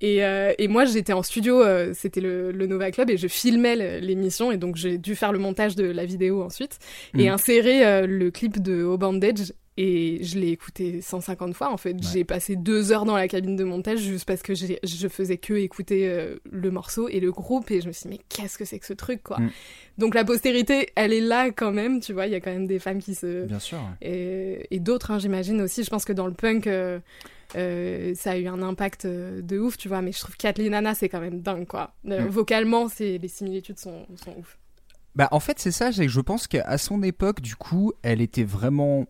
Et, euh, et moi, j'étais en studio, euh, c'était le, le Nova Club, et je filmais l'émission, et donc j'ai dû faire le montage de la vidéo ensuite, et Mhm. insérer euh, le clip de Au Bandage, et je l'ai écouté 150 fois, en fait. J'ai passé deux heures dans la cabine de montage juste parce que je faisais que écouter euh, le morceau et le groupe, et je me suis dit, mais qu'est-ce que c'est que ce truc, quoi? Mhm. Donc la postérité, elle est là quand même, tu vois, il y a quand même des femmes qui se Bien sûr. et, et d'autres, hein, j'imagine aussi. Je pense que dans le punk, euh, euh, ça a eu un impact de ouf, tu vois. Mais je trouve Kathleen Anna, c'est quand même dingue, quoi. Mm. Vocalement, les similitudes sont, sont ouf. Bah en fait c'est ça, je pense qu'à son époque du coup elle était vraiment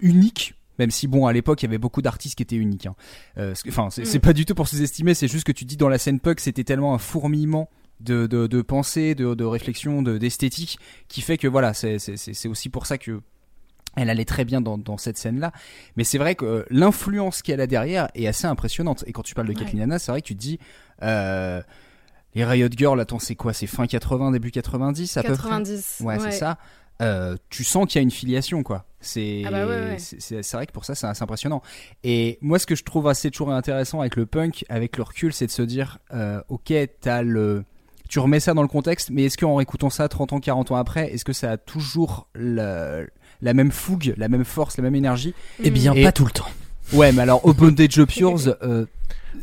unique. Même si bon à l'époque il y avait beaucoup d'artistes qui étaient uniques. hein. Euh, Enfin c'est Mm. pas du tout pour sous-estimer, c'est juste que tu dis dans la scène punk c'était tellement un fourmillement de, de, de pensée, de, de réflexion, de- d'esthétique qui fait que voilà c'est aussi pour ça que elle allait très bien dans, dans cette scène-là. Mais c'est vrai que euh, l'influence qu'elle a derrière est assez impressionnante. Et quand tu parles de Ouais. Kathleen Hanna, c'est vrai que tu te dis... Euh, les Riot Girls, attends, c'est quoi? C'est fin 80, début 90 à peu près? 90. Ouais, c'est ça. Euh, tu sens qu'il y a une filiation, quoi. C'est Ah bah ouais, ouais. c'est- c'est vrai que pour ça, c'est assez impressionnant. Et moi, ce que je trouve assez toujours intéressant avec le punk, avec le recul, c'est de se dire, euh, ok, le, tu remets ça dans le contexte, mais est-ce qu'en écoutant ça 30 ans, 40 ans après, est-ce que ça a toujours la, la même fougue, la même force, la même énergie Eh bien, Et- pas tout le temps. Ouais, mais alors, Open Day Job Yours, euh,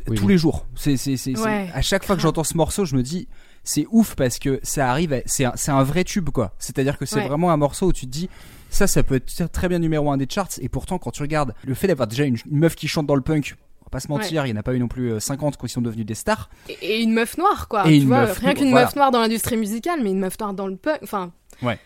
Oui, tous oui. les jours. C'est, c'est, c'est, c'est- Ouais, à chaque fois que j'entends ce morceau, je me dis, c'est ouf parce que ça arrive, à- c'est un, vrai tube, quoi. C'est-à-dire que c'est Ouais. vraiment un morceau où tu te dis, ça, ça peut être très bien numéro un des charts. Et pourtant, quand tu regardes le fait d'avoir déjà une, une meuf qui chante dans le punk, on va pas se mentir, il n'y en a pas eu non plus euh, 50 qui sont devenus des stars. Et, et une meuf noire, quoi. Et tu une vois, meuf rien qu'une voilà. meuf noire dans l'industrie musicale, mais une meuf noire dans le punk. Enfin. Ouais.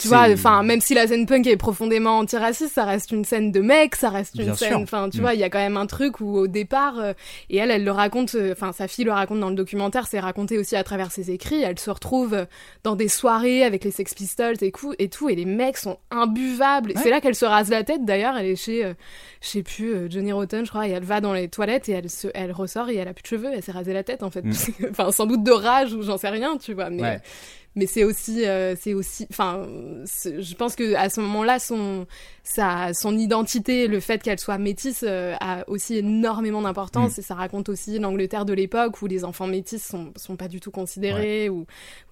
Tu vois, enfin, même si la scène punk est profondément antiraciste, ça reste une scène de mec, ça reste une Bien scène. Enfin, tu Mm. vois, il y a quand même un truc où au départ, euh, et elle, elle le raconte. euh, Enfin, sa fille le raconte dans le documentaire. C'est raconté aussi à travers ses écrits. Elle se retrouve euh, dans des soirées avec les Sex Pistols et, cou- et tout, et les mecs sont imbuvables. Ouais. C'est là qu'elle se rase la tête. D'ailleurs, elle est chez, euh, je sais plus, euh, Johnny Rotten, je crois, et elle va dans les toilettes et elle se, elle ressort et elle a plus de cheveux. Elle s'est rasé la tête en fait. Mm. enfin, sans doute de rage ou j'en sais rien, tu vois. Mais Ouais. Mais c'est aussi euh, c'est aussi enfin je pense que à ce moment-là son sa son identité le fait qu'elle soit métisse euh, a aussi énormément d'importance Mm. et ça raconte aussi l'Angleterre de l'époque où les enfants métis sont sont pas du tout considérés ou où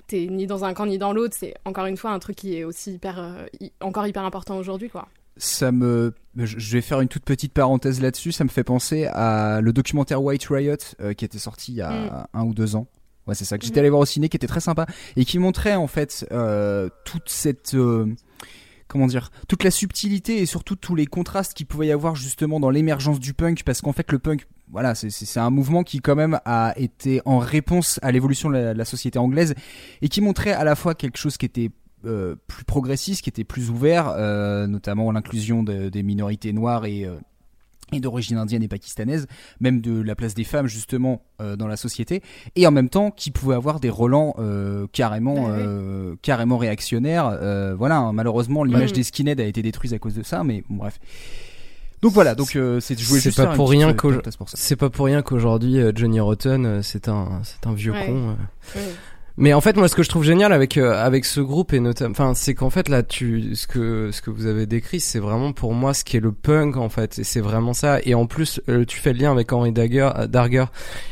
t'es ni dans un camp ni dans l'autre c'est encore une fois un truc qui est aussi hyper euh, encore hyper important aujourd'hui quoi Ça me, je vais faire une toute petite parenthèse là-dessus. Ça me fait penser à le documentaire White Riot qui était sorti il y a un ou deux ans. Ouais, c'est ça que j'étais Mm. allé voir au ciné, qui était très sympa et qui montrait en fait euh, toute cette euh, comment dire, toute la subtilité et surtout tous les contrastes qu'il pouvait y avoir justement dans l'émergence du punk, parce qu'en fait le punk, voilà, c'est- un mouvement qui quand même a été en réponse à l'évolution de la, la société anglaise et qui montrait à la fois quelque chose qui était euh, plus progressiste, qui était plus ouvert, euh, notamment l'inclusion de- des minorités noires et euh, et d'origine indienne et pakistanaise, même de la place des femmes justement euh, dans la société, et en même temps qui pouvait avoir des relents euh, carrément, Ouais, ouais. euh, carrément réactionnaires. Euh, voilà, hein, malheureusement l'image Ouais. des skinheads a été détruite à cause de ça, mais bon, bref. Donc voilà, donc c'est voulais C'est pas pas pour rien qu'aujourd'hui Johnny Rotten c'est un c'est un vieux Ouais. con. Mais en fait, moi, ce que je trouve génial avec euh, avec ce groupe et notamment, enfin, c'est qu'en fait là, tu ce que ce que vous avez décrit, c'est vraiment pour moi ce qui est le punk en fait, et c'est vraiment ça. Et en plus, euh, tu fais le lien avec Henry Dagger, euh, Darger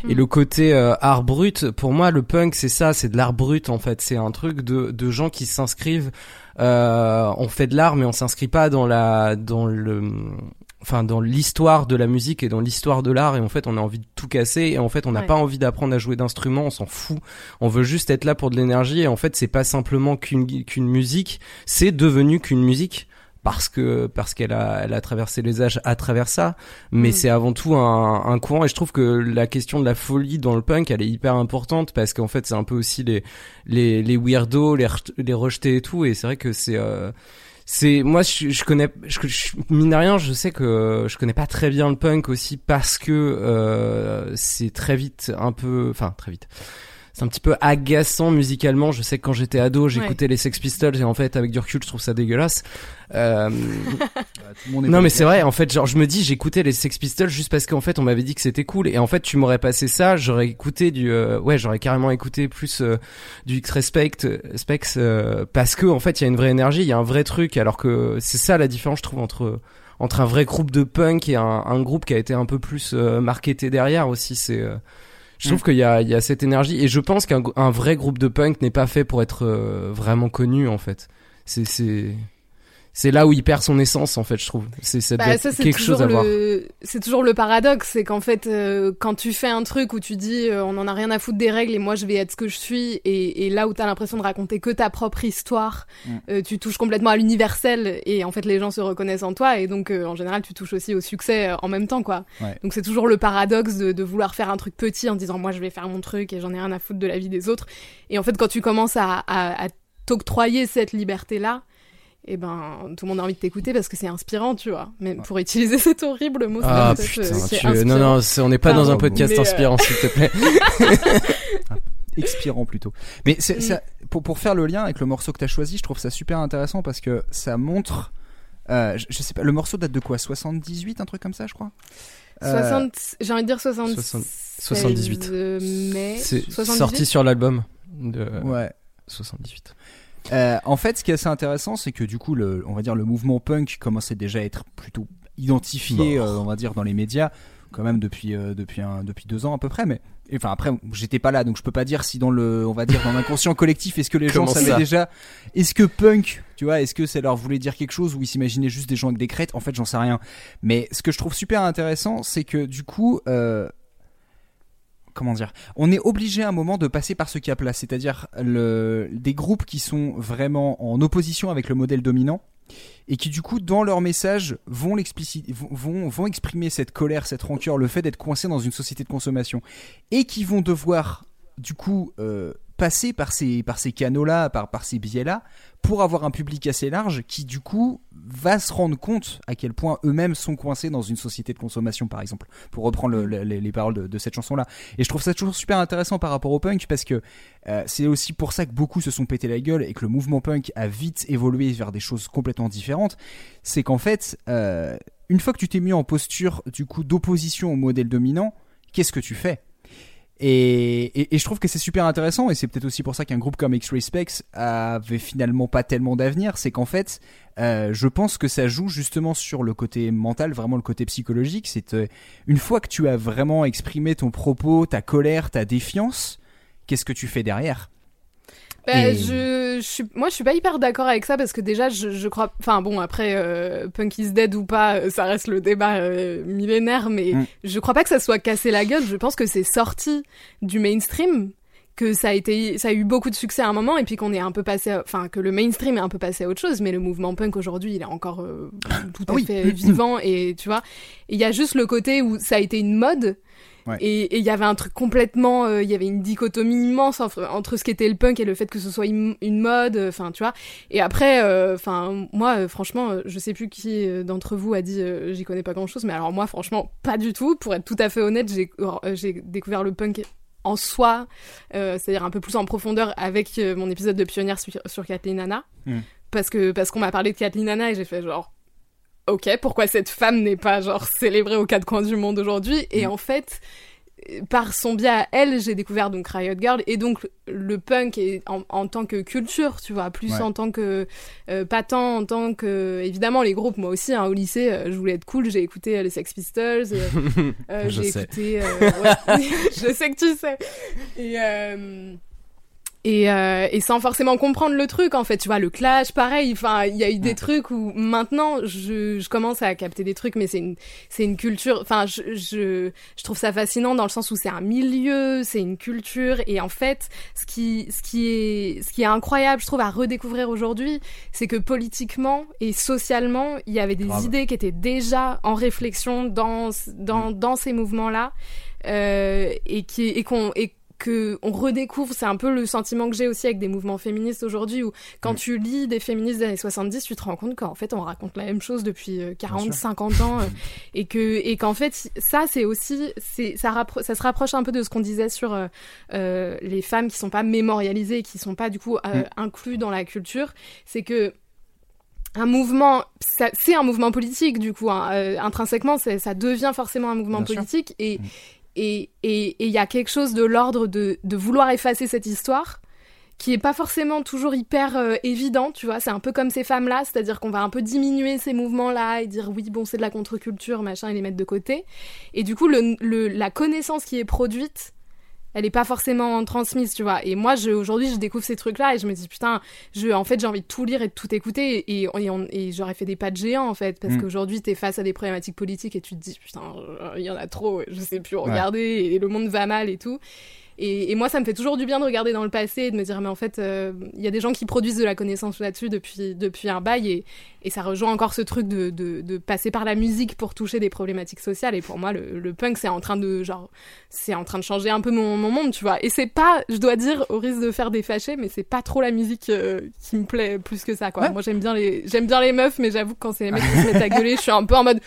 et Mm. le côté euh, art brut. Pour moi, le punk, c'est ça, c'est de l'art brut en fait. C'est un truc de de gens qui s'inscrivent. Euh, on fait de l'art, mais on s'inscrit pas dans la dans le enfin dans l'histoire de la musique et dans l'histoire de l'art et en fait on a envie de tout casser et en fait on n'a Ouais. pas envie d'apprendre à jouer d'instruments on s'en fout on veut juste être là pour de l'énergie et en fait c'est pas simplement qu'une qu'une musique c'est devenu qu'une musique parce que parce qu'elle a elle a traversé les âges à travers ça mais Mm. c'est avant tout un, un courant et je trouve que la question de la folie dans le punk elle est hyper importante parce qu'en fait c'est un peu aussi les les les weirdos les re- les rejetés et tout et c'est vrai que c'est euh, c'est moi je, connais je, je- mine de rien je sais que je connais pas très bien le punk aussi parce que euh, c'est très vite un peu enfin très vite c'est un petit peu agaçant musicalement. Je sais que quand j'étais ado, j'écoutais les Sex Pistols et en fait, avec du recul, je trouve ça dégueulasse. Euh, Bah, non mais c'est vrai. En fait, genre, je me dis, j'écoutais les Sex Pistols juste parce qu'en fait, on m'avait dit que c'était cool. Et en fait, tu m'aurais passé ça, j'aurais écouté du, euh, ouais, j'aurais carrément écouté plus euh, du X-Respect, Specs, euh, parce que en fait, il y a une vraie énergie, il y a un vrai truc. Alors que c'est ça la différence, je trouve, entre entre un vrai groupe de punk et un, un groupe qui a été un peu plus euh, marketé derrière aussi. C'est euh, je trouve qu'il y a, il y a cette énergie et je pense qu'un un vrai groupe de punk n'est pas fait pour être euh, vraiment connu en fait. C'est c'est c'est là où il perd son essence en fait, je trouve. C'est ça Bah, ça, quelque toujours chose à voir. le, c'est toujours le paradoxe, c'est qu'en fait, euh, quand tu fais un truc où tu dis, euh, on en a rien à foutre des règles et moi je vais être ce que je suis, et, et là où t'as l'impression de raconter que ta propre histoire, Mm. euh, tu touches complètement à l'universel et en fait les gens se reconnaissent en toi et donc euh, en général tu touches aussi au succès euh, en même temps quoi. Ouais. Donc c'est toujours le paradoxe de, de vouloir faire un truc petit en disant moi je vais faire mon truc et j'en ai rien à foutre de la vie des autres. Et en fait quand tu commences à, à, à t'octroyer cette liberté là. Et ben, tout le monde a envie de t'écouter parce que c'est inspirant, tu vois. Mais pour utiliser cet horrible mot, Ah c'est putain, tu... non non, on n'est pas dans un podcast mais, euh, inspirant s'il te plaît. expirant plutôt. Mais c'est, Mm. ça- pour, pour faire le lien avec le morceau que tu as choisi, je trouve ça super intéressant parce que ça montre. euh, je, je sais pas, le morceau date de quoi? 78, un truc comme ça, je crois? Euh, 60, j'ai envie de dire 60, 60 78. mai. C'est 78? sorti sur l'album de Ouais. 78. Euh, en fait, ce qui est assez intéressant, c'est que du coup, le, on va dire le mouvement punk commençait déjà à être plutôt identifié, Mort. euh, on va dire, dans les médias, quand même depuis euh, depuis un, depuis deux ans à peu près. Mais enfin après, j'étais pas là, donc je peux pas dire si dans le, on va dire dans l'inconscient collectif, est-ce que les gens savaient déjà, est-ce que punk, tu vois, est-ce que ça leur voulait dire quelque chose ou ils s'imaginaient juste des gens avec des crêtes? En fait, j'en sais rien. Mais ce que je trouve super intéressant, c'est que du coup. Euh, On est obligé à un moment de passer par ce cap-là, c'est-à-dire des groupes qui sont vraiment en opposition avec le modèle dominant et qui du coup dans leur message vont exprimer cette colère, cette rancœur, le fait d'être coincé dans une société de consommation et qui vont devoir du coup euh, passer par ces, canaux-là, par, ces biais-là, pour avoir un public assez large qui du coup va se rendre compte à quel point eux-mêmes sont coincés dans une société de consommation par exemple, pour reprendre le- le- les, les paroles de, de cette chanson-là. Et je trouve ça toujours super intéressant par rapport au punk parce que euh, c'est aussi pour ça que beaucoup se sont pété la gueule et que le mouvement punk a vite évolué vers des choses complètement différentes. C'est qu'en fait, euh, une fois que tu t'es mis en posture du coup d'opposition au modèle dominant, qu'est-ce que tu fais? Et, je trouve que c'est super intéressant et c'est peut-être aussi pour ça qu'un groupe comme X-Ray Specs avait finalement pas tellement d'avenir, c'est qu'en fait, euh, je pense que ça joue justement sur le côté mental, vraiment le côté psychologique. C'est euh, une fois que tu as vraiment exprimé ton propos, ta colère, ta défiance, qu'est-ce que tu fais derrière? Bah, Et- je, je suis, moi, je suis pas hyper d'accord avec ça parce que déjà, je, je crois. Enfin, bon, après, euh, Punk is dead ou pas, euh, ça reste le débat euh, millénaire, mais Mm. je crois pas que ça soit cassé la gueule. Je pense que c'est sorti du mainstream, que ça a été, ça a eu beaucoup de succès à un moment, et puis qu'on est un peu passé, à- enfin, que le mainstream est un peu passé à autre chose, mais le mouvement punk aujourd'hui, il est encore euh, tout à Ah oui. fait vivant, et tu vois, il y a juste le côté où ça a été une mode. Ouais. Et il y avait un truc complètement, euh, il y avait une dichotomie immense entre, entre ce qu'était le punk et le fait que ce soit une, une mode, enfin tu vois. Et après, euh, enfin moi euh, franchement, euh, je sais plus qui euh, d'entre vous a dit euh, j'y connais pas grand chose, mais alors moi franchement pas du tout. Pour être tout à fait honnête, j'ai euh, j'ai découvert le punk en soi, euh, c'est-à-dire un peu plus en profondeur avec euh, mon épisode de pionnière sur, sur Kathleen Hanna, Mm. parce que parce qu'on m'a parlé de Kathleen Hanna et j'ai fait genre ok, pourquoi cette femme n'est pas genre célébrée aux quatre coins du monde aujourd'hui? Et Mm. en fait, par son biais à elle, j'ai découvert donc Riot Girl et donc le punk et en, en tant que culture, tu vois, plus Ouais. en tant que euh, pas tant en tant que évidemment les groupes. Moi aussi, hein, au lycée, euh, je voulais être cool. J'ai écouté euh, les Sex Pistols. euh, j'ai écouté. ouais. je sais que tu sais. Et et, euh, et sans forcément comprendre le truc en fait tu vois le clash pareil enfin il y a eu des trucs où maintenant je, je commence à capter des trucs mais c'est une c'est une culture enfin je, je je trouve ça fascinant dans le sens où c'est un milieu c'est une culture et en fait ce qui ce qui est ce qui est incroyable je trouve à redécouvrir aujourd'hui c'est que politiquement et socialement il y avait des idées qui étaient déjà en réflexion dans dans dans ces mouvements là euh, et qui et qu'on et que on redécouvre, c'est un peu le sentiment que j'ai aussi avec des mouvements féministes aujourd'hui, où quand Mm. tu lis des féministes des années 70, tu te rends compte qu'en fait on raconte la même chose depuis euh, 40, sûr. 50 ans, euh, et que et qu'en fait ça c'est aussi c'est ça se rapproche un peu de ce qu'on disait sur euh, euh, les femmes qui sont pas mémorialisées, et qui sont pas du coup euh, Mm. inclus dans la culture, c'est que un mouvement, c'est un mouvement politique du coup. hein. Euh, intrinsèquement, c'est- ça devient forcément un mouvement Bien sûr. politique et Mm. Et il y a quelque chose de l'ordre de vouloir effacer cette histoire qui est pas forcément toujours hyper euh, évident, tu vois. C'est un peu comme ces femmes-là, c'est-à-dire qu'on va un peu diminuer ces mouvements-là et dire oui, bon, c'est de la contre-culture, machin, et les mettre de côté. Et du coup, le, la connaissance qui est produite, elle est pas forcément transmise, tu vois. Et moi, je, aujourd'hui, je découvre ces trucs-là et je me dis, putain, je, en fait, j'ai envie de tout lire et de tout écouter et, et, on- et j'aurais fait des pas de géant, en fait, parce Mm. qu'aujourd'hui, t'es face à des problématiques politiques et tu te dis, putain, euh, il y en a trop, je sais plus regarder et le monde va mal et tout. Et, et moi, ça me fait toujours du bien de regarder dans le passé et de me dire, mais en fait, euh, il y a des gens qui produisent de la connaissance là-dessus depuis, depuis un bail et, et ça rejoint encore ce truc de, de, de passer par la musique pour toucher des problématiques sociales. Et pour moi, le, le punk, c'est en train de, genre, c'est en train de changer un peu mon, mon monde, tu vois. Et c'est pas, je dois dire, au risque de faire des fâchés, mais c'est pas trop la musique euh, qui me plaît plus que ça, quoi. Ouais. Moi, j'aime bien les, j'aime bien les meufs, mais j'avoue que quand c'est les mecs qui se mettent à gueuler, je suis un peu en mode,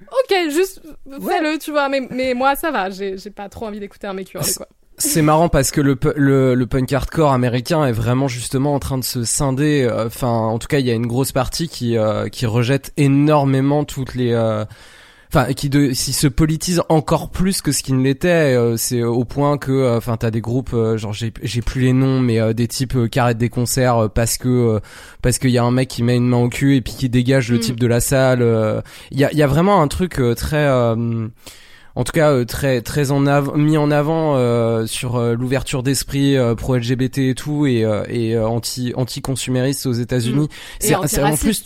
ok, juste fais-le, tu vois. Mais, mais moi, ça va, j'ai, j'ai pas trop envie d'écouter un mec hurler, quoi. C'est marrant parce que le, le, le punk hardcore américain est vraiment justement en train de se scinder. euh, Enfin, en tout cas, il y a une grosse partie qui euh, qui rejette énormément toutes les. euh, Enfin, qui de, se politise encore plus que ce qui ne l'était. euh, c'est au point que, euh, enfin, t'as des groupes, euh, genre j'ai j'ai plus les noms, mais euh, des types euh, qui arrêtent des concerts euh, parce que euh, parce qu'il y a un mec qui met une main au cul et puis qui dégage le Mm. type de la salle. euh. Il y a y a vraiment un truc euh, très euh, en tout cas euh, très très en avant mis en avant euh, sur euh, l'ouverture d'esprit euh, pro LGBT et tout et euh, et euh, anti anti consumériste aux États-Unis. Et C'est c'est vraiment plus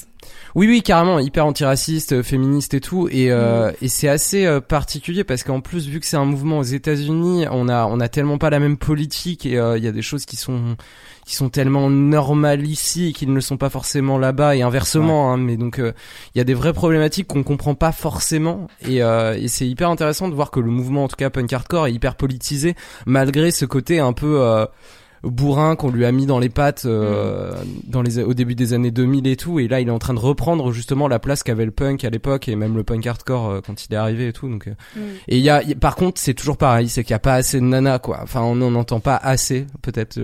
oui, oui, carrément, hyper antiraciste, euh, féministe et tout, et euh, et c'est assez euh, particulier parce qu'en plus, vu que c'est un mouvement aux États-Unis, on a on a tellement pas la même politique et euh, il y a des choses qui sont qui sont tellement normales ici et qui ne le sont pas forcément là-bas et inversement. Hein, mais donc euh, il y a des vraies problématiques qu'on comprend pas forcément et, euh, et c'est hyper intéressant de voir que le mouvement, en tout cas punk hardcore, est hyper politisé malgré ce côté un peu euh, bourrin qu'on lui a mis dans les pattes euh, dans les au début des années 2000 et tout et là il est en train de reprendre justement la place qu'avait le punk à l'époque et même le punk hardcore euh, quand il est arrivé et tout donc euh. Mm. et il y a y par contre c'est toujours pareil c'est qu'il y a pas assez de nanas quoi enfin on n'en entend pas assez peut-être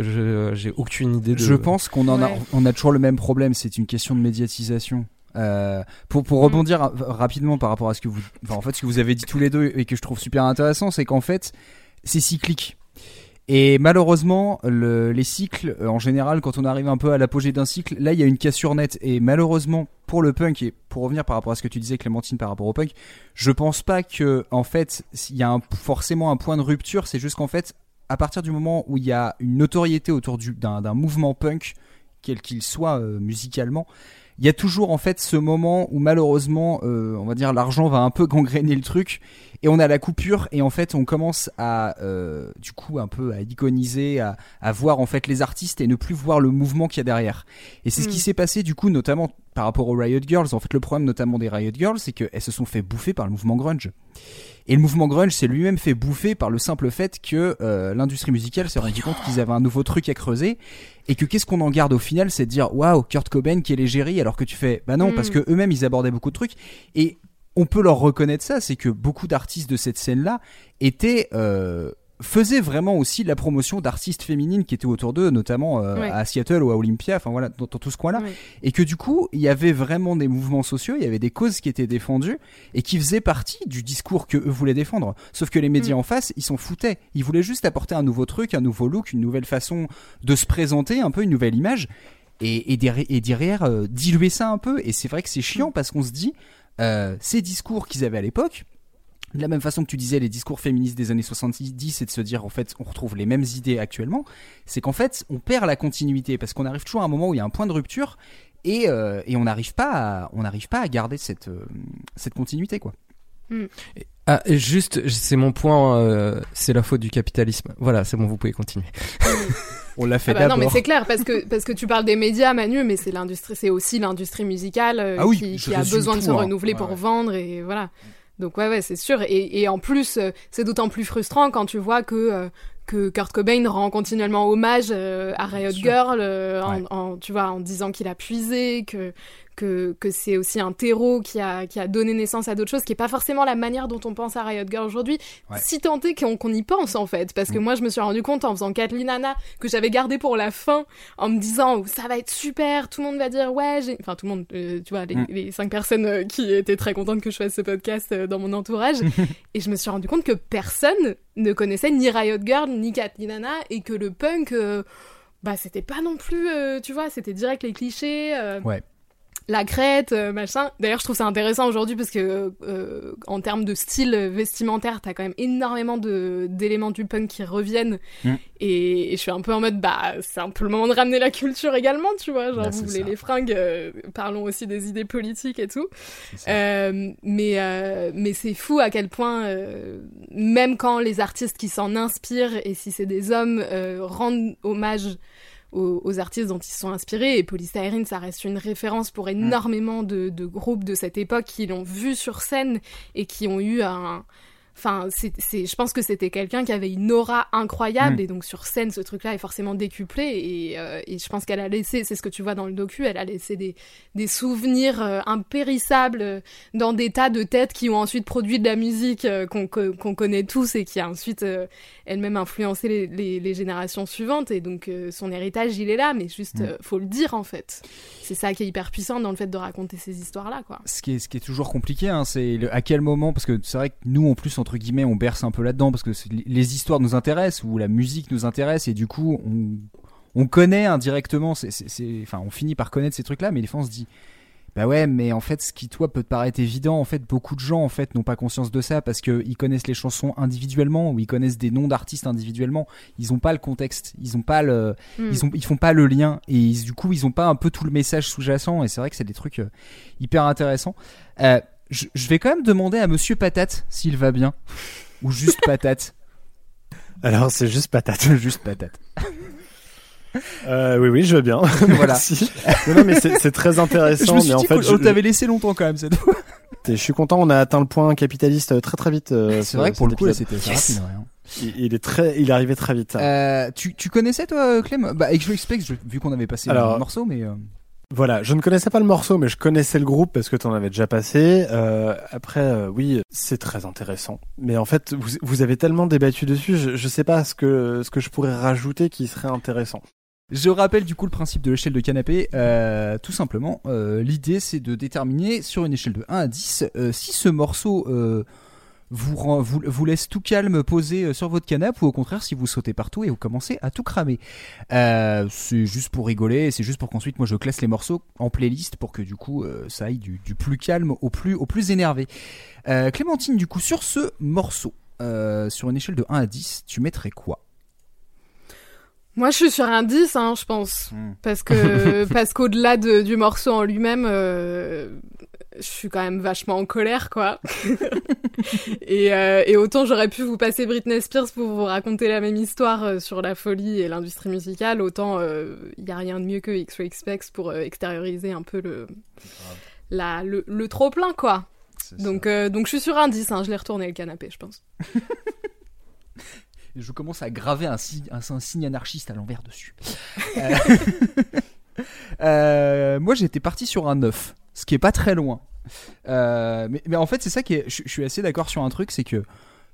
j'ai aucune idée de Je pense qu'on en a, on a toujours le même problème. C'est une question de médiatisation. Euh, pour pour Mm. rebondir ra- rapidement par rapport à ce que vous, enfin, en fait, ce que vous avez dit tous les deux et que je trouve super intéressant, c'est qu'en fait, c'est cyclique. Et malheureusement, le- les cycles, euh, en général, quand on arrive un peu à l'apogée d'un cycle, là, il y a une cassure nette. Et malheureusement, pour le punk, et pour revenir par rapport à ce que tu disais, Clémentine, par rapport au punk, je pense pas que, en fait, il y a forcément un point de rupture. C'est juste qu'en fait, à partir du moment où il y a une notoriété autour du- d'un d'un mouvement punk, quel qu'il soit euh, musicalement, il y a toujours en fait ce moment où malheureusement, euh, on va dire, l'argent va un peu gangréner le truc et on a la coupure et en fait on commence à euh, du coup un peu à iconiser, à, à voir en fait les artistes et ne plus voir le mouvement qu'il y a derrière. Et c'est ce qui Mm. s'est passé du coup notamment par rapport aux Riot Girls. En fait le problème notamment des Riot Girls c'est qu'elles se sont fait bouffer par le mouvement grunge. Et le mouvement grunge s'est lui-même fait bouffer par le simple fait que euh, l'industrie musicale s'est rendu compte qu'ils avaient un nouveau truc à creuser et que qu'est-ce qu'on en garde au final c'est de dire waouh Kurt Cobain qui est l'égérie alors que tu fais bah non Mm. parce que eux-mêmes ils abordaient beaucoup de trucs et on peut leur reconnaître ça c'est que beaucoup d'artistes de cette scène là étaient euh, faisaient vraiment aussi la promotion d'artistes féminines qui étaient autour d'eux notamment euh, Ouais. à Seattle ou à Olympia enfin voilà dans, dans tout ce coin là Ouais. et que du coup il y avait vraiment des mouvements sociaux il y avait des causes qui étaient défendues et qui faisaient partie du discours que eux voulaient défendre sauf que les médias Mm. en face ils s'en foutaient ils voulaient juste apporter un nouveau truc un nouveau look une nouvelle façon de se présenter un peu une nouvelle image et, et, derrière, et derrière, euh, diluer ça un peu et c'est vrai que c'est chiant parce qu'on se dit euh, ces discours qu'ils avaient à l'époque de la même façon que tu disais les discours féministes des années 70 et de se dire en fait on retrouve les mêmes idées actuellement c'est qu'en fait on perd la continuité parce qu'on arrive toujours à un moment où il y a un point de rupture et, euh, et on n'arrive pas à, on n'arrive pas à garder cette, euh, cette continuité quoi. ah et juste c'est mon point euh, c'est la faute du capitalisme voilà c'est bon vous pouvez continuer On l'a fait Ah bah non, mais c'est clair parce que parce que tu parles des médias, Manu, mais c'est l'industrie, c'est aussi l'industrie musicale euh, Ah oui, qui, a besoin de se hein. renouveler Ouais, pour ouais. vendre et voilà. Donc ouais, ouais, c'est sûr. Et, et en plus, euh, c'est d'autant plus frustrant quand tu vois que euh, que Kurt Cobain rend continuellement hommage euh, à Riot. Girl, euh, en, Ouais. en- tu vois, en disant qu'il a puisé, que que, que c'est aussi un terreau qui a, qui a donné naissance à d'autres choses, qui est pas forcément la manière dont on pense à Riot Girl aujourd'hui, Ouais. si est qu'on y pense en fait, parce que Mm. moi je me suis rendu compte en faisant Kathleen Anna que j'avais gardé pour la fin, en me disant ça va être super, tout le monde va dire ouais, j'ai... enfin tout le monde, euh, tu vois, les, Mm. les cinq personnes euh, qui étaient très contentes que je fasse ce podcast euh, dans mon entourage, et je me suis rendu compte que personne ne connaissait ni Riot Girl ni Kathleen Anna, et que le punk... bah c'était pas non plus euh, tu vois c'était direct les clichés euh, Ouais. La crête euh, machin. D'ailleurs je trouve ça intéressant aujourd'hui parce que euh, en termes de style vestimentaire t'as quand même énormément de d'éléments du punk qui reviennent. Mm. et, et je suis un peu en mode bah c'est un peu le moment de ramener la culture également tu vois. Genre Bah, vous voulez les fringues euh, parlons aussi des idées politiques et tout. Euh, mais euh, mais c'est fou à quel point euh, même quand les artistes qui s'en inspirent et si c'est des hommes euh, rendent hommage aux, aux artistes dont ils se sont inspirés. Et Polystyrene ça reste une référence pour énormément de, de groupes de cette époque qui l'ont vu sur scène et qui ont eu un Enfin, c'est, je pense que c'était quelqu'un qui avait une aura incroyable Mm. et donc sur scène, ce truc-là est forcément décuplé et, euh, et je pense qu'elle a laissé, c'est ce que tu vois dans le docu, elle a laissé des, des souvenirs euh, impérissables euh, dans des tas de têtes qui ont ensuite produit de la musique euh, qu'on, co- qu'on connaît tous et qui a ensuite elle-même influencé les, les, les générations suivantes et donc son héritage il est là, mais juste Mm. faut le dire en fait. C'est ça qui est hyper puissant dans le fait de raconter ces histoires-là quoi. ce qui est ce qui est toujours compliqué hein, c'est à quel moment parce que c'est vrai que nous en plus entre guillemets on berce un peu là-dedans parce que les histoires nous intéressent ou la musique nous intéresse et du coup on on connaît indirectement c'est enfin on finit par connaître ces trucs là mais des fois on se dit bah ouais mais en fait ce qui toi peut te paraître évident en fait beaucoup de gens en fait n'ont pas conscience de ça parce que ils connaissent les chansons individuellement ou ils connaissent des noms d'artistes individuellement. Ils ont pas le contexte. Ils ont pas le Mm. ils ont ils font pas le lien. Et ils- du coup ils ont pas un peu tout le message sous-jacent et c'est vrai que c'est des trucs euh, hyper intéressants. Euh, je, je vais quand même demander à monsieur patate s'il va bien ou juste patate Alors c'est juste patate. juste patate Euh, oui oui, je veux bien. Voilà. Merci. non, non, mais c'est très je intéressant. me suis mais en dit fait, qu'on je, on t'avait laissé longtemps quand même cette fois je suis content. On a atteint le point capitaliste euh, très très vite. euh, c'est ce- vrai que pour le coup c'était hein. il, il est très, il est arrivé très vite. Euh, tu, tu connaissais toi Clem? Bah je- vu qu'on avait passé Alors- le morceau mais Voilà, je ne connaissais pas le morceau, mais je connaissais le groupe parce que tu en avais déjà passé. Euh, après, euh, oui, c'est très intéressant. Mais en fait, vous, avez tellement débattu dessus, je, je sais pas ce que ce que je pourrais rajouter qui serait intéressant. Je rappelle du coup le principe de l'échelle de canapé. Euh, tout simplement, euh, l'idée c'est de déterminer sur une échelle de 1 à 10 euh, si ce morceau vous, vous, vous laisse tout calme posé euh, sur votre canapé ou au contraire si vous sautez partout et vous commencez à tout cramer. Euh, c'est juste pour rigoler c'est juste pour qu'ensuite moi je classe les morceaux en playlist pour que du coup euh, ça aille du, du plus calme au plus, au plus énervé. Euh, Clémentine, du coup sur ce morceau, sur une échelle de 1 à 10, tu mettrais quoi? Moi, je suis sur un 10, hein, je pense. Hmm. Parce que parce qu'au-delà de- du morceau en lui-même, euh, je suis quand même vachement en colère, quoi. et, euh, et autant j'aurais pu vous passer Britney Spears pour vous raconter la même histoire euh, sur la folie et l'industrie musicale, autant il y a rien de mieux que X-Ray Specs pour euh, extérioriser un peu le la, le, le trop plein, quoi. Donc euh, donc je suis sur un 10, hein, je l'ai retourné le canapé, je pense. Je commence à graver un, signe, un, un signe anarchiste à l'envers dessus. Euh, euh, moi, j'étais parti sur un 9, ce qui est pas très loin. Euh, mais, mais en fait, c'est ça qui est. Je, je suis assez d'accord sur un truc, c'est que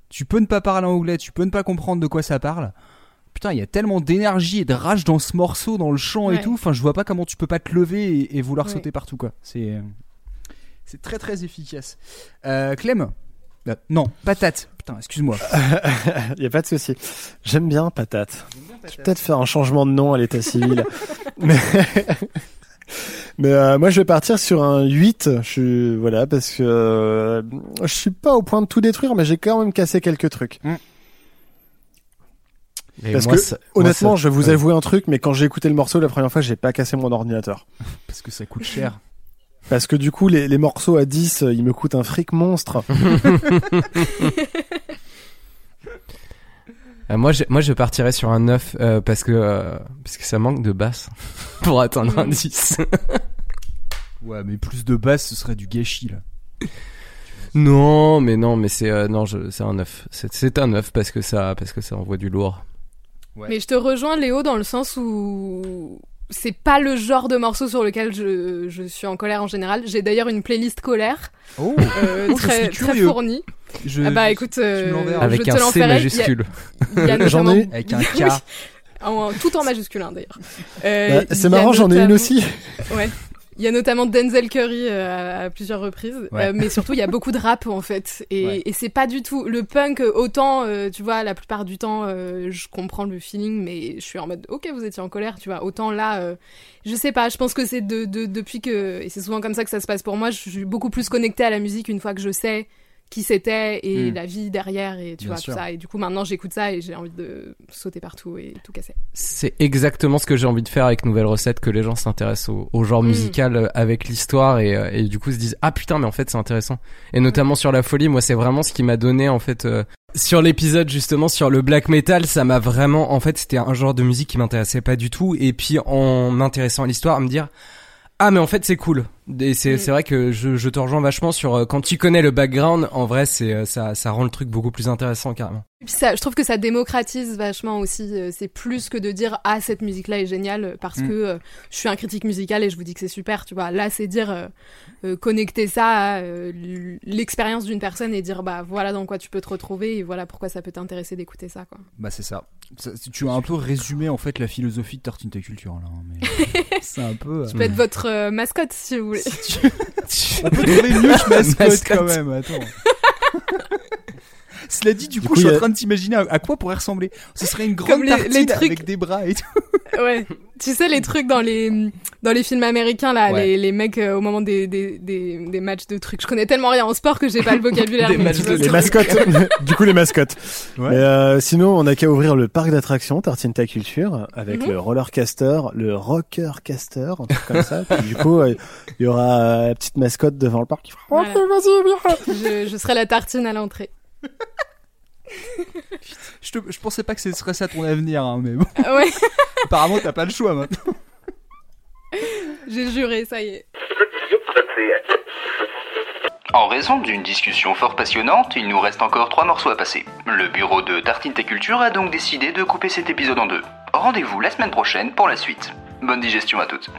tu peux ne pas parler anglais, tu peux ne pas comprendre de quoi ça parle. Putain, il y a tellement d'énergie et de rage dans ce morceau, dans le chant et tout. Enfin, je vois pas comment tu peux pas te lever et, et vouloir Ouais. sauter partout, quoi. C'est. C'est très très efficace. Euh, Clem Euh, Non, patate. Putain, excuse-moi. Il y a pas de souci. J'aime bien patate. Je vais peut-être faire un changement de nom à l'état civil. mais mais euh, moi je vais partir sur un 8, je suis voilà parce que euh, je suis pas au point de tout détruire mais j'ai quand même cassé quelques trucs. Et Parce moi, que, ça- moi, Honnêtement, ça- je vais vous avouer un truc mais quand j'ai écouté le morceau la première fois, j'ai pas cassé mon ordinateur. Parce que ça coûte cher. Parce que du coup les, les morceaux à 10, euh, ils me coûtent un fric monstre. Euh, moi, je, moi, je partirais sur un 9 euh, parce que euh, parce que ça manque de basse pour atteindre un Mm. 10. Ouais, mais plus de basse, ce serait du gâchis là. non, mais non, mais c'est euh, non, je- c'est un 9. C'est, un 9 parce que ça parce que ça envoie du lourd. Ouais. Mais je te rejoins Léo dans le sens où c'est pas le genre de morceau sur lequel je, je suis en colère en général. J'ai d'ailleurs une playlist colère Oh, euh, Oh, je très, fournie. je... ah bah écoute, euh, je Avec te un C majuscule. J'en ai. Avec un K. Oui. En- tout en majuscule hein, d'ailleurs. Euh, Bah, il c'est marrant, j'en ai une aussi. Ouais. Il y a notamment Denzel Curry euh, à, plusieurs reprises, Ouais. Euh, mais surtout il y a beaucoup de rap en fait, et, Ouais. et c'est pas du tout le punk. euh, Autant, euh, tu vois, la plupart du temps, euh, je comprends le feeling, mais je suis en mode, ok, vous étiez en colère, tu vois. Autant là, euh, je sais pas. Je pense que c'est de, de- depuis que, et c'est souvent comme ça que ça se passe pour moi. Je suis beaucoup plus connectée à la musique une fois que je sais qui c'était et Mm. la vie derrière et tu Bien vois sûr. tout ça. Et du coup maintenant j'écoute ça et j'ai envie de sauter partout et tout casser. C'est exactement ce que j'ai envie de faire avec Nouvelle Recette, que les gens s'intéressent au, au genre Mm. musical euh, avec l'histoire et, euh, et du coup se disent ah putain mais en fait c'est intéressant. Et notamment sur la folie, moi c'est vraiment ce qui m'a donné en fait euh, sur l'épisode justement sur le black metal, ça m'a vraiment en fait c'était un genre de musique qui m'intéressait pas du tout et puis en m'intéressant à l'histoire, à me dire ah mais en fait c'est cool. Et c'est Mm. c'est vrai que je, je te rejoins vachement sur euh, quand tu connais le background, en vrai c'est euh, ça ça rend le truc beaucoup plus intéressant carrément. Et puis ça, je trouve que ça démocratise vachement aussi. euh, C'est plus que de dire ah cette musique là est géniale parce Mm. que euh, je suis un critique musical et je vous dis que c'est super. Tu vois, là c'est dire euh, euh, connecter ça à euh, l'expérience d'une personne et dire bah voilà dans quoi tu peux te retrouver et voilà pourquoi ça peut t'intéresser d'écouter ça quoi. Bah c'est ça. Ça, Tu as un peu résumé en fait la philosophie de Tartine Culture là. hein, mais c'est un peu. Je peux être votre euh, mascotte si vous voulez. Si tu- On peut trouver mieux que mascotte, Mascotte. quand même. Attends. Cela dit, du, Du coup, coup, je suis en a- train de t'imaginer à, à quoi pourrait ressembler. Ce serait une grande les- tartine les trucs- avec des bras et tout. ouais. Tu sais les trucs dans les dans les films américains là, Ouais. les, les mecs euh, au moment des, des, des, des matchs de trucs. Je connais tellement rien en sport que j'ai pas le vocabulaire. Des mais matchs de- Les mascottes. du coup, les mascottes. Ouais. Mais euh, sinon, on n'a qu'à ouvrir le parc d'attractions Tartine Ta Culture avec Mhm. le rollercaster, le rockercaster, un truc comme ça. Puis, du coup, euh, il y aura euh, la petite mascotte devant le parc qui fera Voilà. Ok, vas-y, viens. je, je serai la tartine à l'entrée. Je, te- je pensais pas que ce serait ça ton avenir, hein, mais bon. Ah ouais, Apparemment, t'as pas le choix maintenant. j'ai juré, ça y est. En raison d'une discussion fort passionnante, il nous reste encore trois morceaux à passer. Le bureau de Tartine Ta Culture a donc décidé de couper cet épisode en deux. Rendez-vous la semaine prochaine pour la suite. Bonne digestion à toutes.